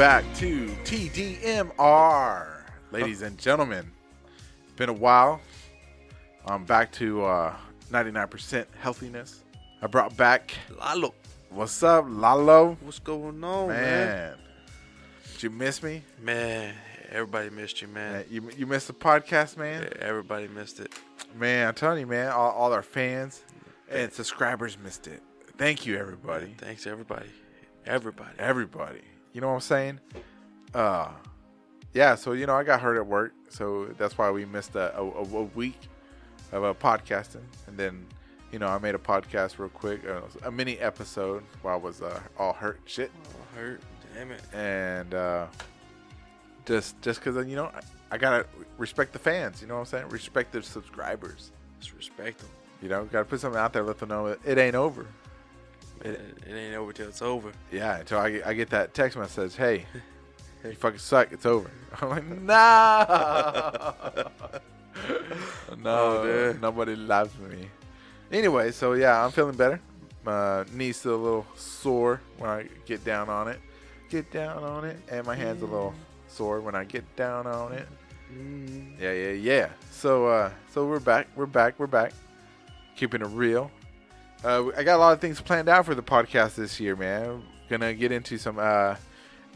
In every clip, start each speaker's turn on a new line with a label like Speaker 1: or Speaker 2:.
Speaker 1: back to TDMR, ladies and gentlemen. Been a while. I'm back to uh, 99% healthiness. I brought back
Speaker 2: Lalo,
Speaker 1: what's up, Lalo?
Speaker 2: what's going on, man?
Speaker 1: Man, did you miss me?
Speaker 2: Man, everybody missed you, man.
Speaker 1: Man, you you missed the podcast, man.
Speaker 2: Everybody missed it.
Speaker 1: Man, I'm telling you, man, all, all our fans and subscribers missed it. Thank you, everybody.
Speaker 2: Thanks, everybody. Everybody.
Speaker 1: everybody. You know what I'm saying? Uh, yeah. So you know, I got hurt at work, so that's why we missed a, a, a week of uh, podcasting, and then you know, I made a podcast real quick, uh, a mini episode while I was uh, all hurt shit,
Speaker 2: Oh, hurt. Damn it.
Speaker 1: and uh, just just because you know, I, I gotta respect the fans. You know what I'm saying? Respect the subscribers.
Speaker 2: Just respect them.
Speaker 1: You know, gotta put something out there, let them know it, it ain't over.
Speaker 2: It, it ain't over till it's over.
Speaker 1: Yeah, until I get, I get that text message, hey, you fucking suck, it's over. I'm like, no, no,
Speaker 2: Oh, dude.
Speaker 1: nobody loves me. Anyway, so yeah, I'm feeling better. My knee's still a little sore when I get down on it. Get down on it, and my hand's a little sore when I get down on it. Yeah, yeah, yeah. So, uh, so we're back. We're back. We're back. Keeping it real. Uh, I got a lot of things planned out for the podcast this year, man. Gonna get into some uh,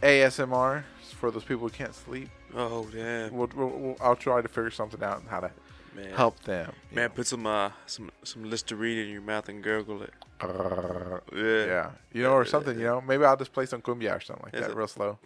Speaker 1: ASMR for those people who can't sleep.
Speaker 2: Oh, damn.
Speaker 1: We'll, we'll, we'll, I'll try to figure something out on how to
Speaker 2: Man.
Speaker 1: help them.
Speaker 2: Man, put some uh some some Listerine in your mouth and gurgle it.
Speaker 1: know.
Speaker 2: Yeah.
Speaker 1: yeah, you know, or something. You know, maybe I'll just play some cumbia or something like
Speaker 2: Is
Speaker 1: that,
Speaker 2: it-
Speaker 1: real slow.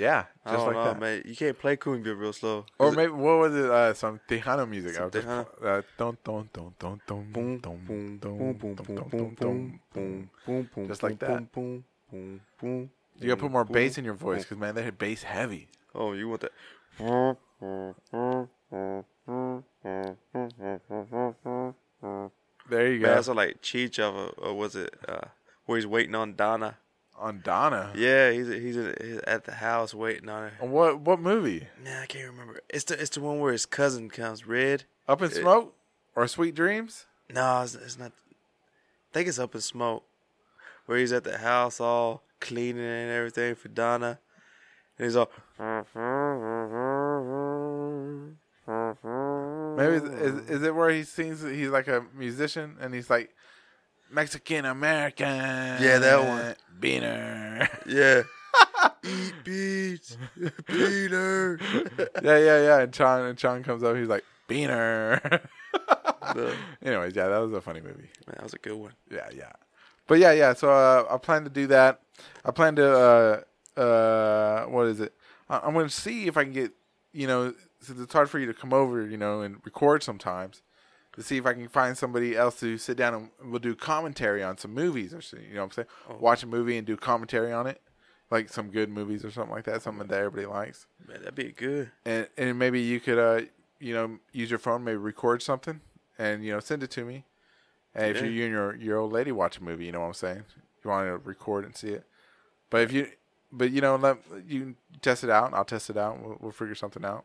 Speaker 1: Yeah,
Speaker 2: I
Speaker 1: just
Speaker 2: don't
Speaker 1: like
Speaker 2: know,
Speaker 1: that.
Speaker 2: man. You can't play cumbia real slow.
Speaker 1: Or maybe what was it? Uh, some Tejano music.
Speaker 2: Some Tejano?
Speaker 1: uh, dun, dun, dun, dun, dun,
Speaker 2: Boom,
Speaker 1: dun,
Speaker 2: boom,
Speaker 1: dun,
Speaker 2: boom, boom, boom, boom, boom, boom, boom, boom,
Speaker 1: Just like that.
Speaker 2: Boom, boom, boom.
Speaker 1: You gotta put more
Speaker 2: boom,
Speaker 1: bass in your voice
Speaker 2: boom.
Speaker 1: because man, they're bass heavy.
Speaker 2: Oh, you want that?
Speaker 1: There you
Speaker 2: Man,
Speaker 1: go.
Speaker 2: that's like Cheech of or was it uh, where he's waiting on Donna?
Speaker 1: On Donna.
Speaker 2: Yeah, he's he's, he's at the house waiting on her.
Speaker 1: What what movie?
Speaker 2: Nah, I can't remember. It's the it's the one where his cousin comes red.
Speaker 1: Up in
Speaker 2: It-
Speaker 1: Smoke or Sweet Dreams?
Speaker 2: No, it's, it's not. I think it's up in smoke, where he's at the house all cleaning and everything for Donna, and he's all.
Speaker 1: Maybe is, is, is it where he sings? He's like a musician and he's like Mexican American.
Speaker 2: Yeah, that one.
Speaker 1: Beaner.
Speaker 2: Yeah. Eat beats, Peter.
Speaker 1: yeah, yeah, yeah. And Chong and Chong comes up. He's like Beaner.
Speaker 2: The-
Speaker 1: Anyways, yeah, that was a funny movie.
Speaker 2: Man, that was a good one.
Speaker 1: Yeah, yeah. But yeah, yeah. So uh, I plan to do that. I plan to uh, uh, what is it? I, I'm going to see if I can get you know since it's hard for you to come over, you know, and record sometimes. To see if I can find somebody else to sit down and we'll do commentary on some movies or something. You know what I'm saying? Watch a movie and do commentary on it, like some good movies or something like that. Something that everybody likes.
Speaker 2: Man, that'd be good.
Speaker 1: And and maybe you could uh you know use your phone, maybe record something, and you know send it to me. And if
Speaker 2: Yeah.
Speaker 1: you, you and your your old lady watch a movie, you know what I'm saying. You want to record and see it, but if you but you know let you test it out, and I'll test it out. We'll, we'll figure something out.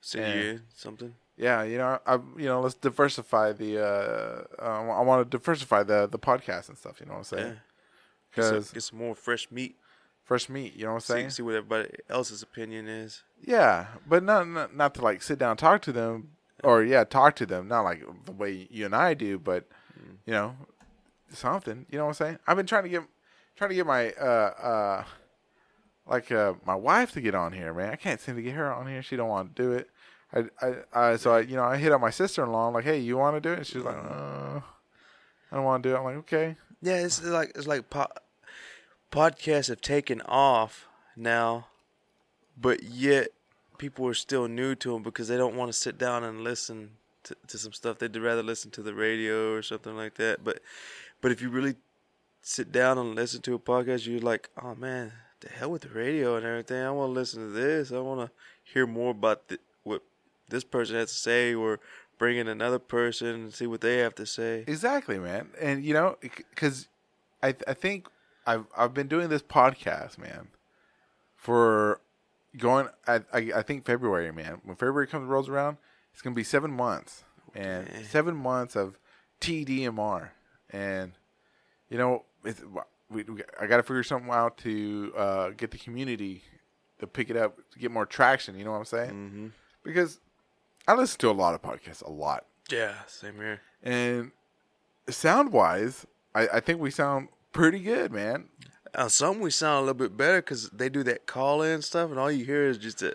Speaker 2: Send you something.
Speaker 1: Yeah, you know, I you know let's diversify the. uh, uh I want to diversify the the podcast and stuff. You know what I'm saying?
Speaker 2: Get some,
Speaker 1: Because
Speaker 2: get some more fresh meat.
Speaker 1: fresh meat. You know what I'm saying?
Speaker 2: see what everybody else's opinion is.
Speaker 1: Yeah, but not, not not to like sit down and talk to them. or yeah, talk to them. Not like the way you and I do, but you know, something. You know what I'm saying? I've been trying to get trying to get my uh uh like uh my wife to get on here, man. I can't seem to get her on here. She don't want to do it. I I, I so I you know I hit up my sister in law. I'm like, hey, you want to do it? And she's like, uh, I don't want to do it. I'm like, okay.
Speaker 2: Yeah, it's like it's like po- podcasts have taken off now, but yet people are still new to them because they don't want to sit down and listen to, to some stuff. They'd rather listen to the radio or something like that. But but if you really sit down and listen to a podcast, you're like, oh man, the hell with the radio and everything. I want to listen to this. I want to hear more about the, this person has to say, or bring in another person and see what they have to say.
Speaker 1: Exactly, man. And you know, because I I think I've I've been doing this podcast, man, for going. I I, I think February, man. When February comes rolls around, it's gonna be seven months, and
Speaker 2: Okay.
Speaker 1: seven months of TDMR, and you know, it's, we, we I got to figure something out to uh, get the community to pick it up, to get more traction. You know what I'm saying?
Speaker 2: Mm-hmm.
Speaker 1: Because I listen to a lot of podcasts, a lot.
Speaker 2: Yeah, same here.
Speaker 1: And sound wise, I, I think we sound pretty good, man.
Speaker 2: Uh, some we sound a little bit better because they do that call in stuff, and all you hear is just a,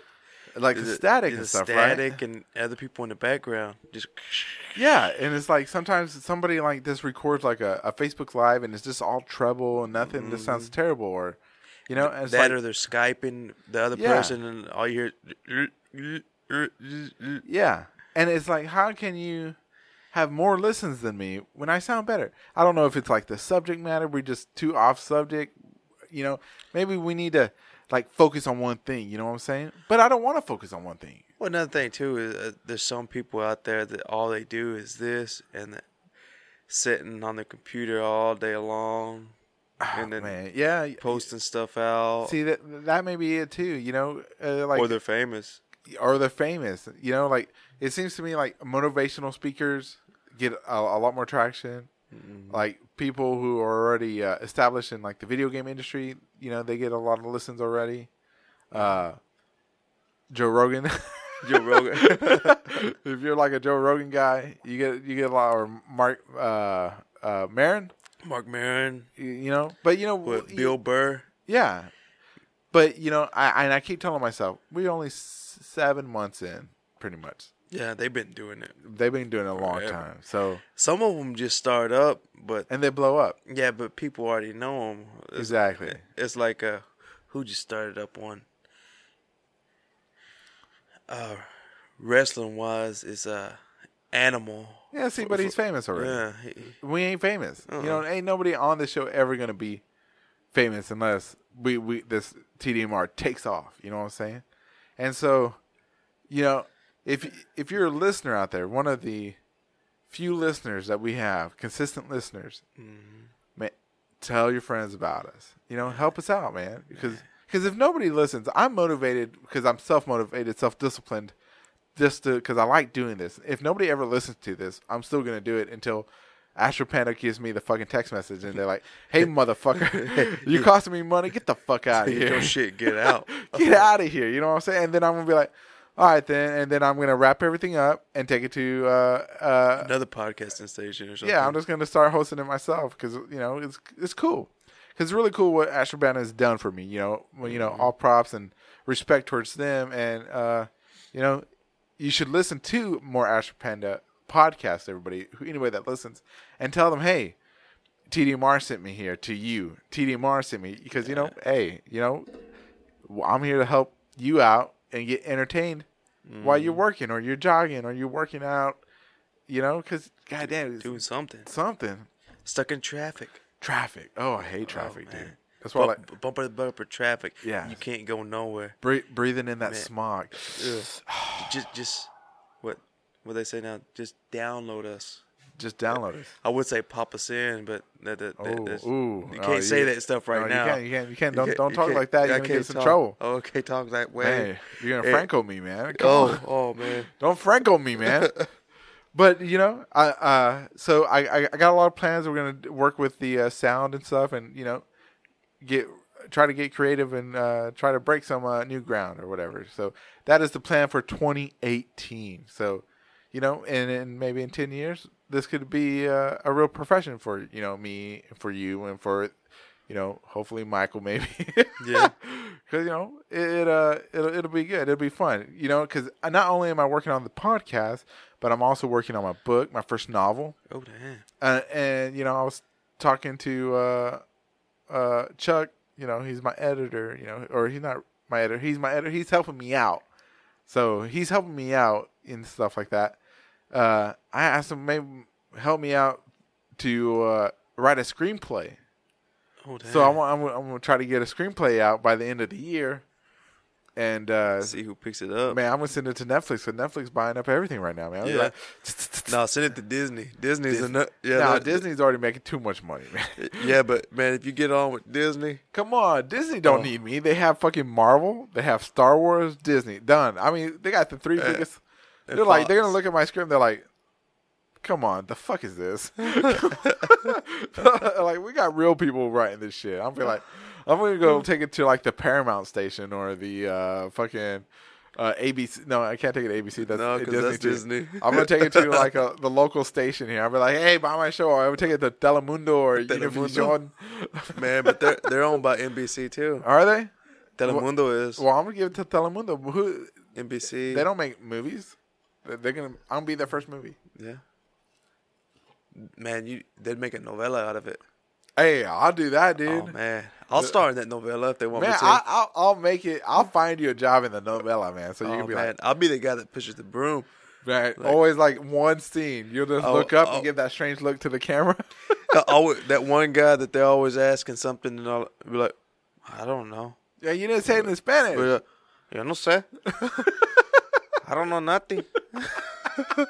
Speaker 1: Like the static and stuff,
Speaker 2: static
Speaker 1: right?
Speaker 2: and other people in the background. Just
Speaker 1: Yeah, and it's like sometimes somebody like this records like a, a Facebook live, and it's just all treble and nothing. This sounds terrible, or you know,
Speaker 2: Mm-hmm. that,
Speaker 1: like,
Speaker 2: or they're skyping the other
Speaker 1: Yeah.
Speaker 2: person, and all you hear.
Speaker 1: Yeah, and it's like how can you have more listens than me when I sound better? I don't know if it's like the subject matter. We're just too off subject. You know, maybe we need to like focus on one thing. You know what I'm saying? But I don't want to focus on one thing.
Speaker 2: Well, another thing too is uh, there's some people out there that all they do is this, and sitting on their computer all day long, and then
Speaker 1: Ah, Man, yeah.
Speaker 2: posting stuff out,
Speaker 1: See that that may be it too. You know, uh, like
Speaker 2: or they're famous.
Speaker 1: Or they're famous. You know, like it seems to me like motivational speakers get a, a lot more traction. Like people who are already uh, established in like the video game industry, you know, they get a lot of listens already. Uh, Joe Rogan.
Speaker 2: Joe Rogan.
Speaker 1: if you're like a Joe Rogan guy, you get you get a lot. Or Marc uh, uh, Maron,
Speaker 2: Marc Maron,
Speaker 1: you, you know. But you know,
Speaker 2: with
Speaker 1: you-
Speaker 2: Bill Burr.
Speaker 1: Yeah, but you know, I and I keep telling myself we're only s- seven months in, pretty much.
Speaker 2: Yeah, they've been doing it.
Speaker 1: They've been doing it a long
Speaker 2: Forever.
Speaker 1: time. So
Speaker 2: Some of them just start up, but
Speaker 1: and they blow up.
Speaker 2: yeah, but people already know them. It's,
Speaker 1: Exactly.
Speaker 2: It's like uh, who just started up one. Uh, wrestling wise is uh, animal.
Speaker 1: Yeah, see, but he's famous already.
Speaker 2: Yeah, he-
Speaker 1: We ain't famous. You know,
Speaker 2: Uh-uh.
Speaker 1: ain't nobody on this show ever gonna be famous unless we we this TDMR takes off. You know what I'm saying? And so, you know, if if you're a listener out there, one of the few listeners that we have, consistent listeners, mm-hmm. man, tell your friends about us. You know, help us out, man. Because because if nobody listens, I'm motivated because I'm self motivated, self disciplined, just to because I like doing this. If nobody ever listens to this, I'm still gonna do it until. Astro Panda gives me the fucking text message and they're like, "Hey, motherfucker, you costing me money. Get the fuck out of here!
Speaker 2: Your shit get out.
Speaker 1: Get out of here." You know what I'm saying? And then I'm gonna be like, "All right, then," and then I'm gonna wrap everything up and take it to uh, uh,
Speaker 2: Another podcasting station or something.
Speaker 1: yeah, I'm just gonna start hosting it myself because you know it's it's cool. Cause it's really cool what Astro Panda has done for me. You know, when you know all props and respect towards them, and uh, you know, you should listen to more Astro Panda podcasts. Everybody, who anybody that listens, and tell them, hey, TDMR sent me here to you. TDMR sent me because you know, hey, you know, I'm here to help you out and get entertained while you're mm. working or you're jogging or you're working out. You know, because goddamn,
Speaker 2: doing something.
Speaker 1: something.
Speaker 2: Stuck in traffic.
Speaker 1: Traffic. Oh, I hate oh, traffic,
Speaker 2: man.
Speaker 1: dude. That's why I
Speaker 2: Bump,
Speaker 1: like
Speaker 2: bumper to bumper traffic.
Speaker 1: Yeah.
Speaker 2: You can't go nowhere.
Speaker 1: bre- breathing in that
Speaker 2: Man.
Speaker 1: smog.
Speaker 2: Ugh. just, just what, they say now? Just download us.
Speaker 1: Just download us.
Speaker 2: I would say pop us in, but that, that, that
Speaker 1: Oh,
Speaker 2: that's,
Speaker 1: ooh.
Speaker 2: you
Speaker 1: Oh,
Speaker 2: can't say
Speaker 1: you-
Speaker 2: that stuff right
Speaker 1: no,
Speaker 2: now.
Speaker 1: You can't. You can't. You can't. Don't,
Speaker 2: You
Speaker 1: don't
Speaker 2: you
Speaker 1: talk
Speaker 2: can't-
Speaker 1: like that. You're gonna get
Speaker 2: can't
Speaker 1: us in trouble.
Speaker 2: Oh, okay, talk that way.
Speaker 1: Hey, you're gonna. Franco me, man. Come
Speaker 2: Oh,
Speaker 1: on.
Speaker 2: oh man.
Speaker 1: Don't Franco me, man. but you know, I uh, so I, I I got a lot of plans. We're gonna work with the uh, sound and stuff, and you know, get try to get creative and uh, try to break some uh, new ground or whatever. So that is the plan for 2018. So you know, and, and maybe in ten years, this could be uh, a real profession for you know me, for you, and for you know, hopefully Michael maybe.
Speaker 2: Yeah.
Speaker 1: Because you know it, it uh it'll it'll be good. It'll be fun. You know, because not only am I working on the podcast, but I'm also working on my book, my first novel.
Speaker 2: Oh damn.
Speaker 1: Uh, and you know, I was talking to uh, uh, Chuck. You know, he's my editor. You know, or he's not my editor. He's my editor. He's helping me out. So he's helping me out in stuff like that. Uh, I asked him maybe help me out to uh, write a screenplay.
Speaker 2: Oh damn.
Speaker 1: So I want, I'm, gonna- I'm gonna try to get a screenplay out by the end of the year. And uh,
Speaker 2: see who picks it up.
Speaker 1: man, I'm gonna send it to Netflix. Cause Netflix buying up everything right now, man. I'll be
Speaker 2: Yeah.
Speaker 1: like,
Speaker 2: No, send it to Disney. Disney's
Speaker 1: Disney.
Speaker 2: enough. Yeah,
Speaker 1: nah, Disney's already making too much money, man.
Speaker 2: Yeah, but man, if you get on with Disney,
Speaker 1: Come on, Disney don't
Speaker 2: Oh.
Speaker 1: need me. They have fucking Marvel. They have Star Wars. Disney done. I mean, they got the three
Speaker 2: Uh,
Speaker 1: biggest. They're like, they're gonna look at my script. They're like, "Come on, the fuck is this?" like, we got real people writing this shit. I'm be like, I'm gonna go take it to like the Paramount station or the uh, fucking uh, ABC. No, I can't take it to ABC. That's
Speaker 2: No,
Speaker 1: Disney
Speaker 2: that's. Disney.
Speaker 1: I'm gonna take it to like a, the local station here. I'll be like, "Hey, buy my show." I'm gonna take it to Telemundo or Univision.
Speaker 2: man, but they're they're owned by NBC too.
Speaker 1: Are they?
Speaker 2: Telemundo is
Speaker 1: Well, I'm gonna give it to Telemundo. Who
Speaker 2: NBC.
Speaker 1: they don't make movies. They're gonna. I'm gonna be their first movie.
Speaker 2: Yeah. Man, you they'd make a novella out of it.
Speaker 1: Hey, I'll do that, dude.
Speaker 2: Oh man, I'll star in that novella if they want
Speaker 1: man,
Speaker 2: me to.
Speaker 1: I, I'll, I'll make it. I'll find you a job in the novella, man. So you
Speaker 2: oh
Speaker 1: can be
Speaker 2: man,
Speaker 1: like,
Speaker 2: I'll be the guy that pushes the broom.
Speaker 1: right, always like one scene. You'll just
Speaker 2: Oh,
Speaker 1: look up
Speaker 2: oh.
Speaker 1: and give that strange look to the camera.
Speaker 2: Always, that one guy that they're always asking something, and I'll be like, I don't know.
Speaker 1: yeah, you didn't say it in Spanish.
Speaker 2: But, uh, yo no sé. I don't know nothing.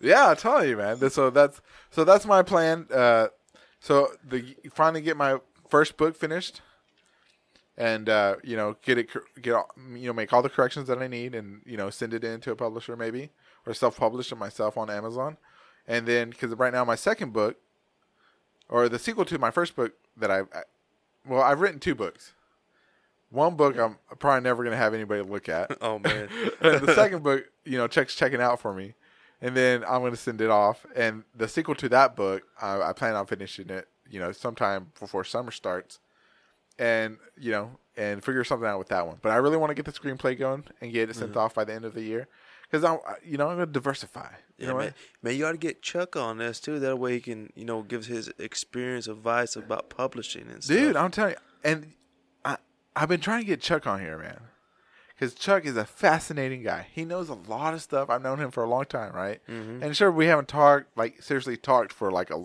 Speaker 1: Yeah, I'm telling you, man. So that's so that's my plan. Uh, so the finally get my first book finished, and uh, you know get it get all, you know make all the corrections that I need, and you know send it in to a publisher maybe or self publish it myself on Amazon, and then because right now my second book, or the sequel to my first book that I, I well I've written two books. One book I'm probably never gonna have anybody look at.
Speaker 2: Oh man,
Speaker 1: and the second book, you know, checks checking out for me, and then I'm going to send it off. And the sequel to that book, I, I plan on finishing it, you know, sometime before summer starts, and you know, and figure something out with that one. But I really want to get the screenplay going and get it sent mm-hmm. off by the end of the year, because I'm, you know, I'm going to diversify. You
Speaker 2: Yeah,
Speaker 1: know
Speaker 2: man.
Speaker 1: what?
Speaker 2: man, you ought to get Chuck on this too. That way he can, you know, give his experience, advice about publishing and stuff.
Speaker 1: Dude, I'm telling you, and I've been trying to get Chuck on here, man, because Chuck is a fascinating guy. He knows a lot of stuff. I've known him for a long time, right?
Speaker 2: Mm-hmm.
Speaker 1: And sure, we haven't talked like seriously talked for like a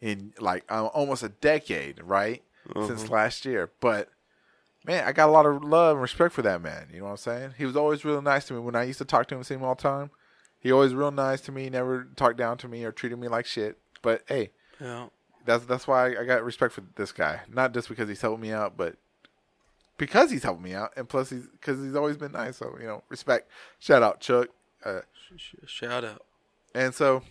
Speaker 1: in like uh, almost a decade, right?
Speaker 2: Uh-huh.
Speaker 1: Since last year, but. Man, I got a lot of love and respect for that man. You know what I'm saying? He was always real nice to me when I used to talk to him, see him all the time. He always real nice to me, never talked down to me or treated me like shit. But hey,
Speaker 2: yeah.
Speaker 1: that's that's why I got respect for this guy. Not just because he's helped me out, but because he's helped me out, and plus he's because he's always been nice. So you know, respect. Shout out Chuck. Uh,
Speaker 2: Shout out.
Speaker 1: and so,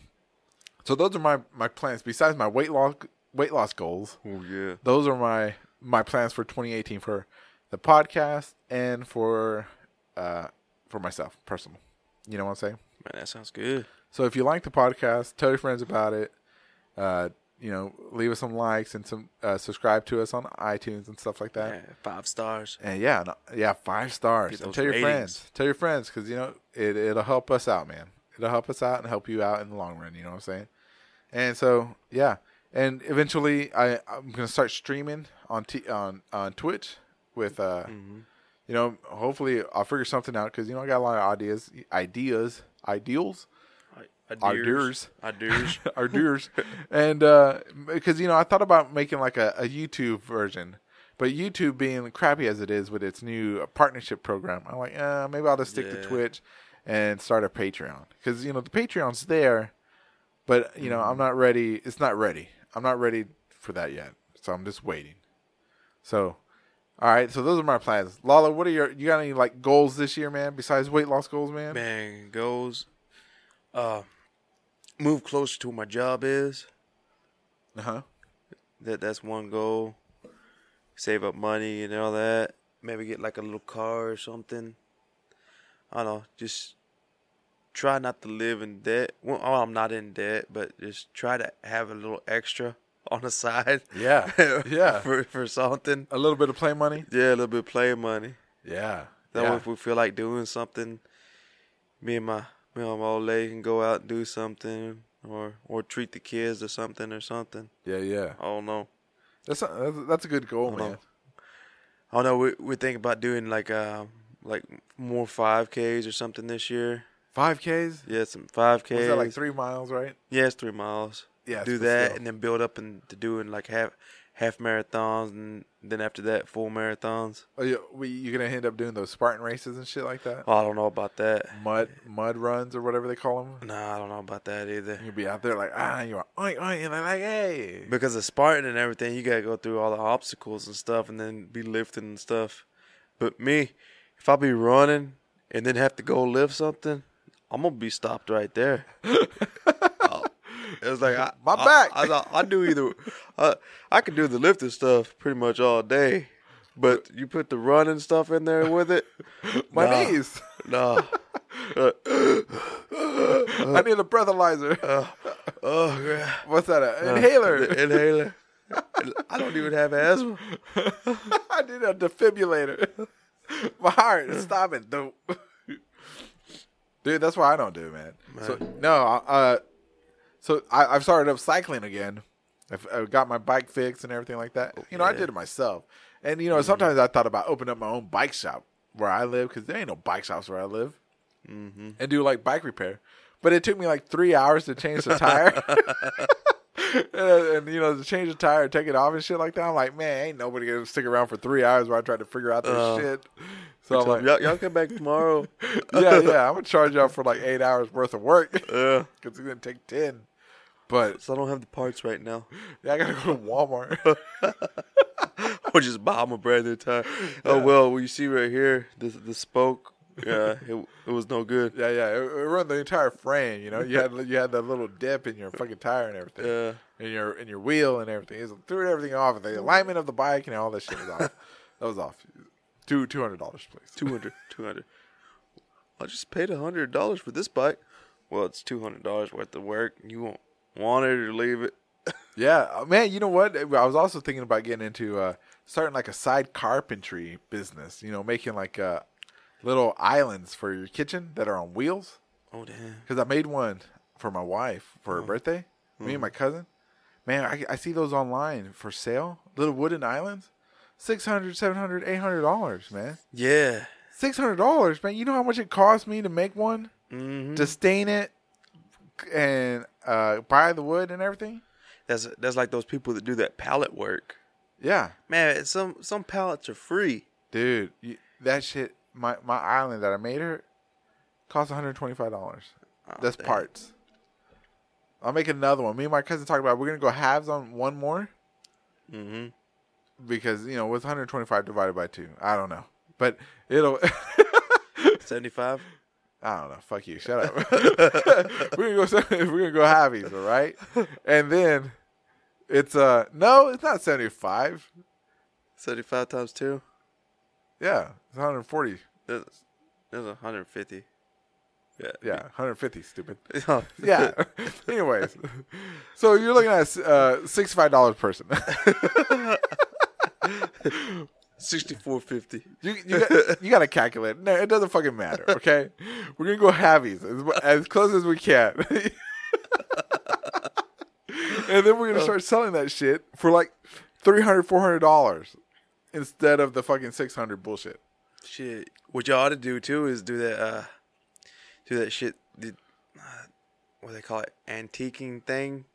Speaker 1: so those are my my plans. Besides my weight loss weight loss goals,
Speaker 2: Oh yeah.
Speaker 1: those are my my plans for 2018 for the podcast and for uh for myself personal. You know what I'm saying?
Speaker 2: Man, that sounds good.
Speaker 1: So if you like the podcast, tell your friends about it. Uh, you know, leave us some likes and some uh, subscribe to us on iTunes and stuff like that.
Speaker 2: Yeah, five stars.
Speaker 1: And yeah, no, yeah, five stars. Tell your
Speaker 2: ratings.
Speaker 1: friends. Tell your friends because you know it. It'll help us out, man. It'll help us out and help you out in the long run. You know what I'm saying? And so yeah, and eventually I I'm gonna start streaming on t- on on Twitch with uh,
Speaker 2: Mm-hmm.
Speaker 1: you know, hopefully I'll figure something out because you know I got a lot of ideas, ideas, ideals
Speaker 2: Ideas. Ideas.
Speaker 1: our doers, and uh, because you know I thought about making like a, a YouTube version, but YouTube being crappy as it is with its new partnership program, I'm like, uh, maybe I'll just stick to Twitch and start a Patreon because you know the Patreon's there, but you know I'm not ready. It's not ready. I'm not ready for that yet, so I'm just waiting. So. All right, so those are my plans. Lala, what are your you got any like goals this year, man? Besides weight loss goals, man?
Speaker 2: Man goals. Uh, move closer to where my job is.
Speaker 1: Uh huh.
Speaker 2: That that's one goal. Save up money and all that. Maybe get like a little car or something. I don't know. Just try not to live in debt. Well, oh, I'm not in debt, but just try to have a little extra on the side.
Speaker 1: Yeah, yeah.
Speaker 2: for for something.
Speaker 1: A little bit of play money.
Speaker 2: Yeah, a little bit of play money.
Speaker 1: Yeah,
Speaker 2: That
Speaker 1: yeah.
Speaker 2: way, if we feel like doing something, me and my me and my old lady can go out and do something, or or treat the kids or something or something.
Speaker 1: yeah, yeah.
Speaker 2: I don't know.
Speaker 1: That's a, that's, a good goal,
Speaker 2: Hold
Speaker 1: man.
Speaker 2: on. I don't know. We we think about doing like uh like more five Ks or something this year.
Speaker 1: Five Ks.
Speaker 2: Yeah, some five Ks.
Speaker 1: That like three miles, right?
Speaker 2: Yeah, it's three miles.
Speaker 1: Yeah,
Speaker 2: do that
Speaker 1: still.
Speaker 2: and then build up and into doing like half half marathons and then after that full marathons.
Speaker 1: Oh, you, we, you gonna end up doing those Spartan races and shit like that?
Speaker 2: Oh, I don't know about that.
Speaker 1: Mud mud runs or whatever they call them.
Speaker 2: Nah, I don't know about that either.
Speaker 1: You'll be out there like ah, you're oink oink, and they're like hey.
Speaker 2: Because of Spartan and everything, you gotta go through all the obstacles and stuff, and then be lifting and stuff. But me, if I be running and then have to go lift something, I'm gonna be stopped right there. It was like I,
Speaker 1: My
Speaker 2: I-
Speaker 1: back.
Speaker 2: I, I, I do either. I, I can do the lifting stuff pretty much all day, but you put the running stuff in there with it.
Speaker 1: My
Speaker 2: nah,
Speaker 1: knees.
Speaker 2: Nah. Uh,
Speaker 1: I need a breathalyzer.
Speaker 2: oh yeah.
Speaker 1: What's that? An inhaler.
Speaker 2: Inhaler. I don't even have asthma.
Speaker 1: I need a defibrillator. My heart is stopping. Dude. Dude, that's why I don't do, man. So no, uh, so I, I've started up cycling again. I've, I've got my bike fixed and everything like that. You know, I did it myself. And you know, sometimes I thought about opening up my own bike shop where I live because there ain't no bike shops where I live, mm-hmm. and do like bike repair. But it took me like three hours to change the tire. and, and, you know to change the tire, take it off and shit like that. I'm like, man, ain't nobody gonna stick around for three hours while I try to figure out this
Speaker 2: Uh,
Speaker 1: shit. So I'm like,
Speaker 2: y'all, y'all come back tomorrow.
Speaker 1: yeah, yeah, I'm gonna charge y'all for like eight hours worth of work
Speaker 2: Yeah.
Speaker 1: because it's gonna take ten. But
Speaker 2: So I don't have the parts right now.
Speaker 1: yeah, I gotta go to Walmart.
Speaker 2: or just buy them a brand new tire. Oh well, well you see right here, the the spoke. Yeah, it, it was no good.
Speaker 1: yeah, yeah, it, it ruined the entire frame. You know, you had you had that little dip in your fucking tire and everything,
Speaker 2: Yeah.
Speaker 1: in your in your wheel and everything. It threw everything off. The alignment of the bike and all that shit was off. that was off. Two two hundred dollars, please.
Speaker 2: 200 200 I just paid a hundred dollars for this bike. Well, it's two hundred dollars worth of work. You won't want it or leave it.
Speaker 1: Yeah, uh, man. You know what? I was also thinking about getting into uh, starting like a side carpentry business. You know, making like uh, little islands for your kitchen that are on wheels.
Speaker 2: Oh damn!
Speaker 1: Because I made one for my wife for her birthday. Me and my cousin. Man, I, I see those online for sale. Little wooden islands. 600 700 800 dollars, man.
Speaker 2: Yeah.
Speaker 1: Six hundred dollars, man. You know how much it cost me to make one,
Speaker 2: Mm-hmm.
Speaker 1: to stain it, and uh, buy the wood and everything.
Speaker 2: That's that's like those people that do that pallet work.
Speaker 1: Yeah,
Speaker 2: Man, some some pallets are free.
Speaker 1: dude, you, that shit. My my island that I made her cost one hundred twenty five dollars.
Speaker 2: Oh,
Speaker 1: That's
Speaker 2: dang.
Speaker 1: parts. I'll make another one. Me and my cousin talked about we're gonna go halves on one more
Speaker 2: Mm-hmm.
Speaker 1: because you know with 125 divided by two. I don't know, but it'll.
Speaker 2: Seventy five.
Speaker 1: I don't know. Fuck you. Shut up. we're gonna go. We're gonna go halvies, all right? And then it's uh no, it's not 75.
Speaker 2: Seventy five times two.
Speaker 1: Yeah, it's 140.
Speaker 2: That's that's one hundred fifty. Yeah.
Speaker 1: Yeah, 150. Stupid.
Speaker 2: Yeah.
Speaker 1: Yeah. Anyways, so you're looking at uh, sixty-five dollars person.
Speaker 2: Sixty four fifty.
Speaker 1: You you got, you got to calculate. No, it doesn't fucking matter. Okay, we're gonna go halvies as, as close as we can, and then we're gonna start selling that shit for like 300 400 dollars instead of the fucking six hundred bullshit.
Speaker 2: Shit. What you ought to do too is do that. uh Do that shit. The, uh, what do they call it? Antiquing thing,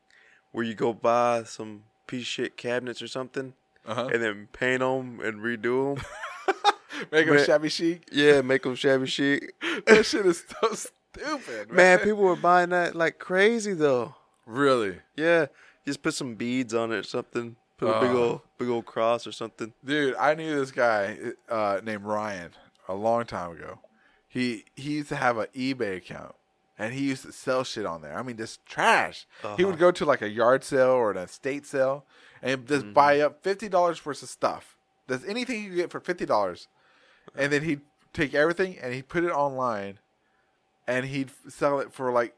Speaker 2: where you go buy some piece of shit cabinets or something,
Speaker 1: Uh-huh.
Speaker 2: and then paint them and redo them.
Speaker 1: Make them
Speaker 2: Man.
Speaker 1: shabby chic.
Speaker 2: yeah, make them shabby chic.
Speaker 1: That shit is so stupid, man.
Speaker 2: Man, people were buying that like crazy though.
Speaker 1: really,
Speaker 2: Yeah, just put some beads on it or something. Put a big
Speaker 1: Oh.
Speaker 2: old big old cross or something.
Speaker 1: dude. I knew this guy uh, named Ryan a long time ago. He he used to have an eBay account, and he used to sell shit on there. I mean, just trash. He would go to like a yard sale or an estate sale, and just mm-hmm. buy up fifty dollars worth of stuff. There's anything you get for fifty dollars, and then he'd take everything and he'd put it online, and he'd sell it for like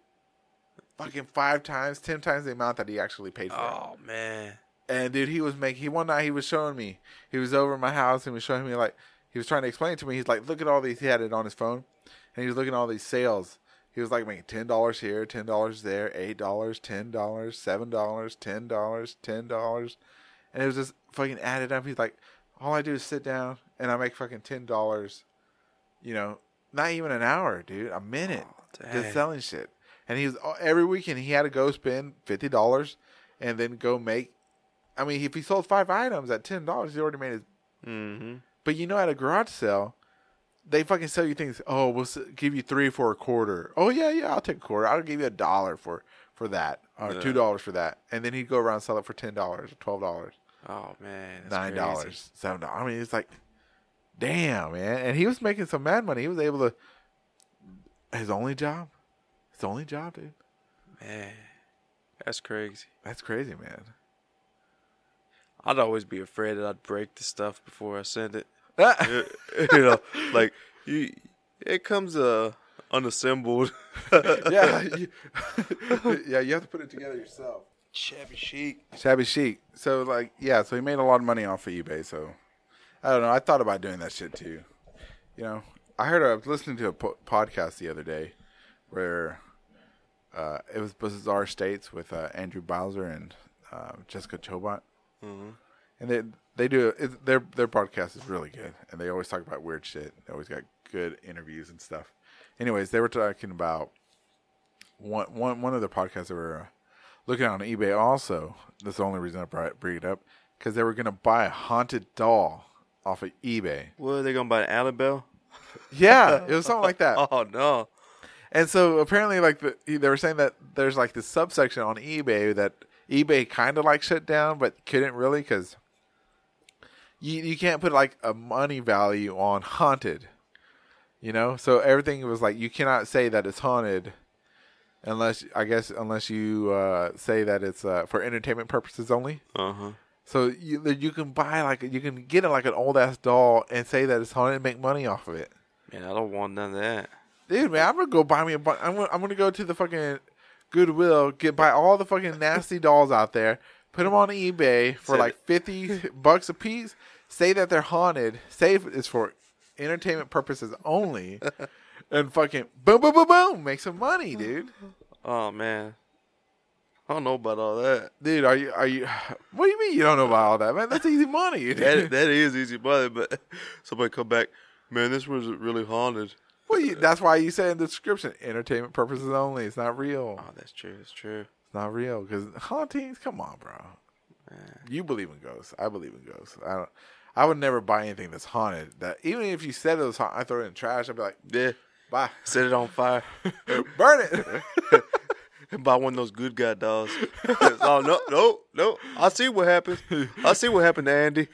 Speaker 1: fucking five times, ten times the amount that he actually paid for it.
Speaker 2: Oh man.
Speaker 1: And dude, he was making. He one night he was showing me. He was over at my house and was showing me like he was trying to explain it to me. He's like, look at all these. He had it on his phone, and he was looking at all these sales. He was like making ten dollars here, ten dollars there, eight dollars, ten dollars, seven dollars, ten dollars, ten dollars, and it was just fucking added up. He's like, all I do is sit down and I make fucking ten dollars. You know, not even an hour, dude, a minute,
Speaker 2: dang.
Speaker 1: just selling shit. And he was every weekend he had to go spend fifty dollars, and then go make. I mean, if he sold five items at ten dollars, he already made his
Speaker 2: Mm-hmm.
Speaker 1: but you know, at a garage sale, they fucking sell you things. Oh, we'll give you three for a quarter. Oh yeah, yeah, I'll take a quarter. I'll give you a dollar for for that, or
Speaker 2: Yeah.
Speaker 1: two dollars for that, and then he'd go around and sell it for ten dollars, or twelve dollars,
Speaker 2: Oh man.
Speaker 1: nine dollars, seven dollars. I mean, it's like, damn, man. And he was making some mad money. He was able to. His only job, his only job, dude.
Speaker 2: Man, that's crazy.
Speaker 1: That's crazy, man.
Speaker 2: I'd always be afraid that I'd break the stuff before I send it. you know, like you, it comes uh unassembled.
Speaker 1: yeah, you, yeah. You have to put it together yourself.
Speaker 2: Shabby chic.
Speaker 1: Shabby chic. So like, yeah. So he made a lot of money off of eBay. So I don't know. I thought about doing that shit too. You know, I heard I was listening to a po- podcast the other day where uh, it was Bizarre States with uh, Andrew Bowser and uh, Jessica Chobot, and they they do it, their their podcast is really good, and they always talk about weird shit. They always got good interviews and stuff. Anyways, they were talking about one one one of the podcasts they were looking on eBay. Also, that's the only reason I brought bring it up because they were gonna buy a haunted doll off of eBay.
Speaker 2: What are they gonna buy? An Annabelle?
Speaker 1: Yeah, it was something like that.
Speaker 2: Oh no.
Speaker 1: And so apparently, like the, they were saying that there's like this subsection on eBay that eBay kind of like shut down, but couldn't really because you you can't put like a money value on haunted. You know, so everything was like you cannot say that it's haunted unless I guess unless you uh, say that it's uh, for entertainment purposes only.
Speaker 2: Uh huh.
Speaker 1: So you that you can buy like you can get it like an old ass doll and say that it's haunted and make money off of it.
Speaker 2: Man, I don't want none of that.
Speaker 1: Dude, man, I'm gonna go buy me a bunch. I'm gonna, I'm gonna go to the fucking Goodwill, get buy all the fucking nasty dolls out there, put them on eBay for like fifty bucks a piece. Say that they're haunted. Say it's for entertainment purposes only, and fucking boom, boom, boom, boom, make some money, mm-hmm. dude.
Speaker 2: Oh man. I don't know about all that.
Speaker 1: Dude, are you are you? What do you mean you don't know about all that, man? That's easy money. Dude.
Speaker 2: That that is easy money, but somebody come back, man, this was really haunted.
Speaker 1: well, you, that's why you said in the description, entertainment purposes only. It's not real.
Speaker 2: Oh, that's true. That's true.
Speaker 1: Not real because hauntings. Come on, bro. You believe in ghosts. I believe in ghosts. I don't. I would never buy anything that's haunted. That even if you said it was haunted, I throw it in the trash. I'd be like,
Speaker 2: Yeah.
Speaker 1: bye,
Speaker 2: Set it on fire.
Speaker 1: burn it.
Speaker 2: and buy one of those good guy dolls. oh no, no, no! I see what happens. I see what happened to Andy.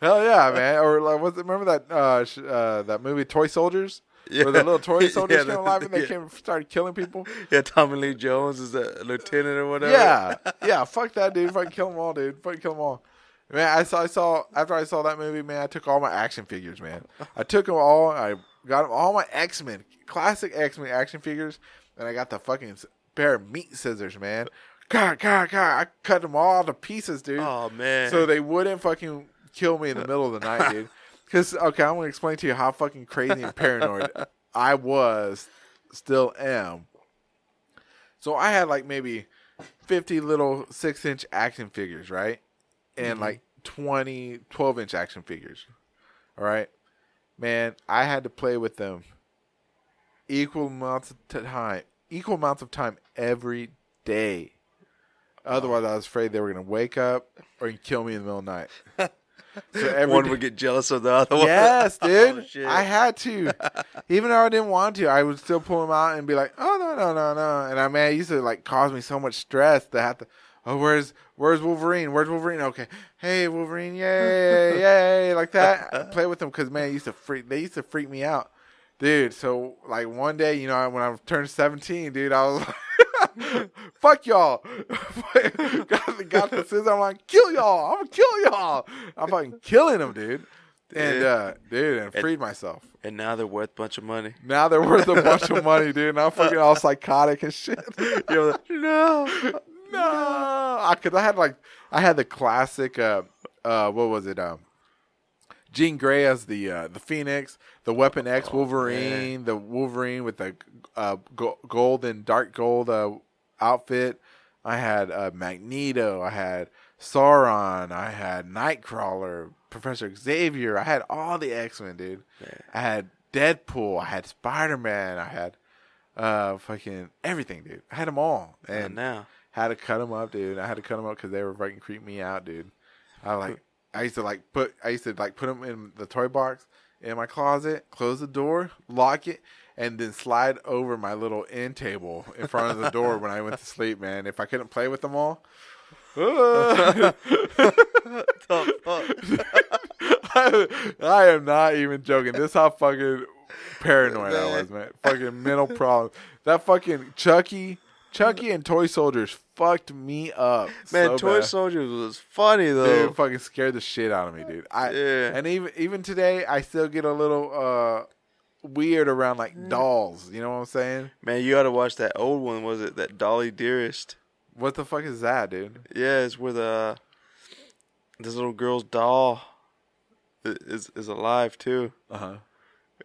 Speaker 1: Hell yeah, man. Or like, what's it, remember that uh, sh- uh, that movie Toy Soldiers?
Speaker 2: Yeah.
Speaker 1: Where the little toy soldiers
Speaker 2: Yeah,
Speaker 1: alive and they
Speaker 2: yeah.
Speaker 1: came started killing people.
Speaker 2: Yeah, Tommy Lee Jones is a lieutenant or whatever.
Speaker 1: Yeah, yeah. Fuck that, dude. Fucking kill them all, dude. Fucking kill them all. Man, I saw. I saw after I saw that movie. Man, I took all my action figures. Man, I took them all. I got 'em- all my X Men, classic X Men action figures, and I got the fucking pair of meat scissors. Man, God, God, God. I cut them all to pieces, dude.
Speaker 2: Oh man.
Speaker 1: So they wouldn't fucking kill me in the middle of the night, dude. Because okay, I'm gonna explain to you how fucking crazy and paranoid I was, still am. So I had like maybe 50 little six inch action figures, right? And mm-hmm. like 20, 12 inch action figures. All right. Man, I had to play with them equal amounts of time, equal amounts of time every day. Otherwise, I was afraid they were going to wake up or kill me in the middle of the night. So every
Speaker 2: one
Speaker 1: day-
Speaker 2: would get jealous of the other one.
Speaker 1: Yes, oh, dude.
Speaker 2: Oh.
Speaker 1: I had to. Even though I didn't want to, I would still pull them out and be like, "Oh no, no, no, no!" And I man, it used to like cause me so much stress to have to. Oh, where's where's Wolverine? Where's Wolverine? Okay, hey Wolverine, yay, yay, like that. I play with them because man, used to freak. They used to freak me out, dude. So like one day, you know, when I turned seventeen, dude, I was like, "Fuck y'all!" got, the- got the scissors. I'm like, "Kill y'all! I'm gonna kill y'all!" I'm fucking killing them, dude. and uh, dude, and freed myself.
Speaker 2: And now they're worth a bunch of money.
Speaker 1: Now they're worth a bunch of money, dude. And I'm fucking all psychotic and shit.
Speaker 2: You're like, no.
Speaker 1: no, I cause I had like I had the classic. Uh, uh, what was it? Um, Jean Grey as the uh, the Phoenix, the Weapon X
Speaker 2: Oh,
Speaker 1: Wolverine, the Wolverine with the uh, go- gold and dark gold uh, outfit. I had uh, Magneto. I had Sauron. I had Nightcrawler, Professor Xavier. I had all the X Men, dude. I had Deadpool. I had Spider Man. I had uh fucking everything, dude. I had them all,
Speaker 2: And
Speaker 1: and
Speaker 2: now.
Speaker 1: had to cut them up, dude. I had to cut them up because they were fucking creep me out, dude. I like, I used to like put, I used to like put them in the toy box in my closet, close the door, lock it, and then slide over my little end table in front of the door when I went to sleep, man. If I couldn't play with them all. I, I am not even joking. This is how fucking paranoid I was, man. Fucking mental problems. That fucking Chucky, Chucky and Toy Soldiers fucked me up.
Speaker 2: Man,
Speaker 1: so
Speaker 2: Toy
Speaker 1: bad.
Speaker 2: Soldiers was funny though.
Speaker 1: Dude, fucking scared the shit out of me, dude. I
Speaker 2: Yeah.
Speaker 1: and even even today, I still get a little uh weird around like dolls. You know what I'm saying?
Speaker 2: Man, you ought to watch that old one. Was it that Dolly Dearest?
Speaker 1: What the fuck is that, dude?
Speaker 2: Yeah, it's where the this little girl's doll is is alive too,
Speaker 1: Uh huh.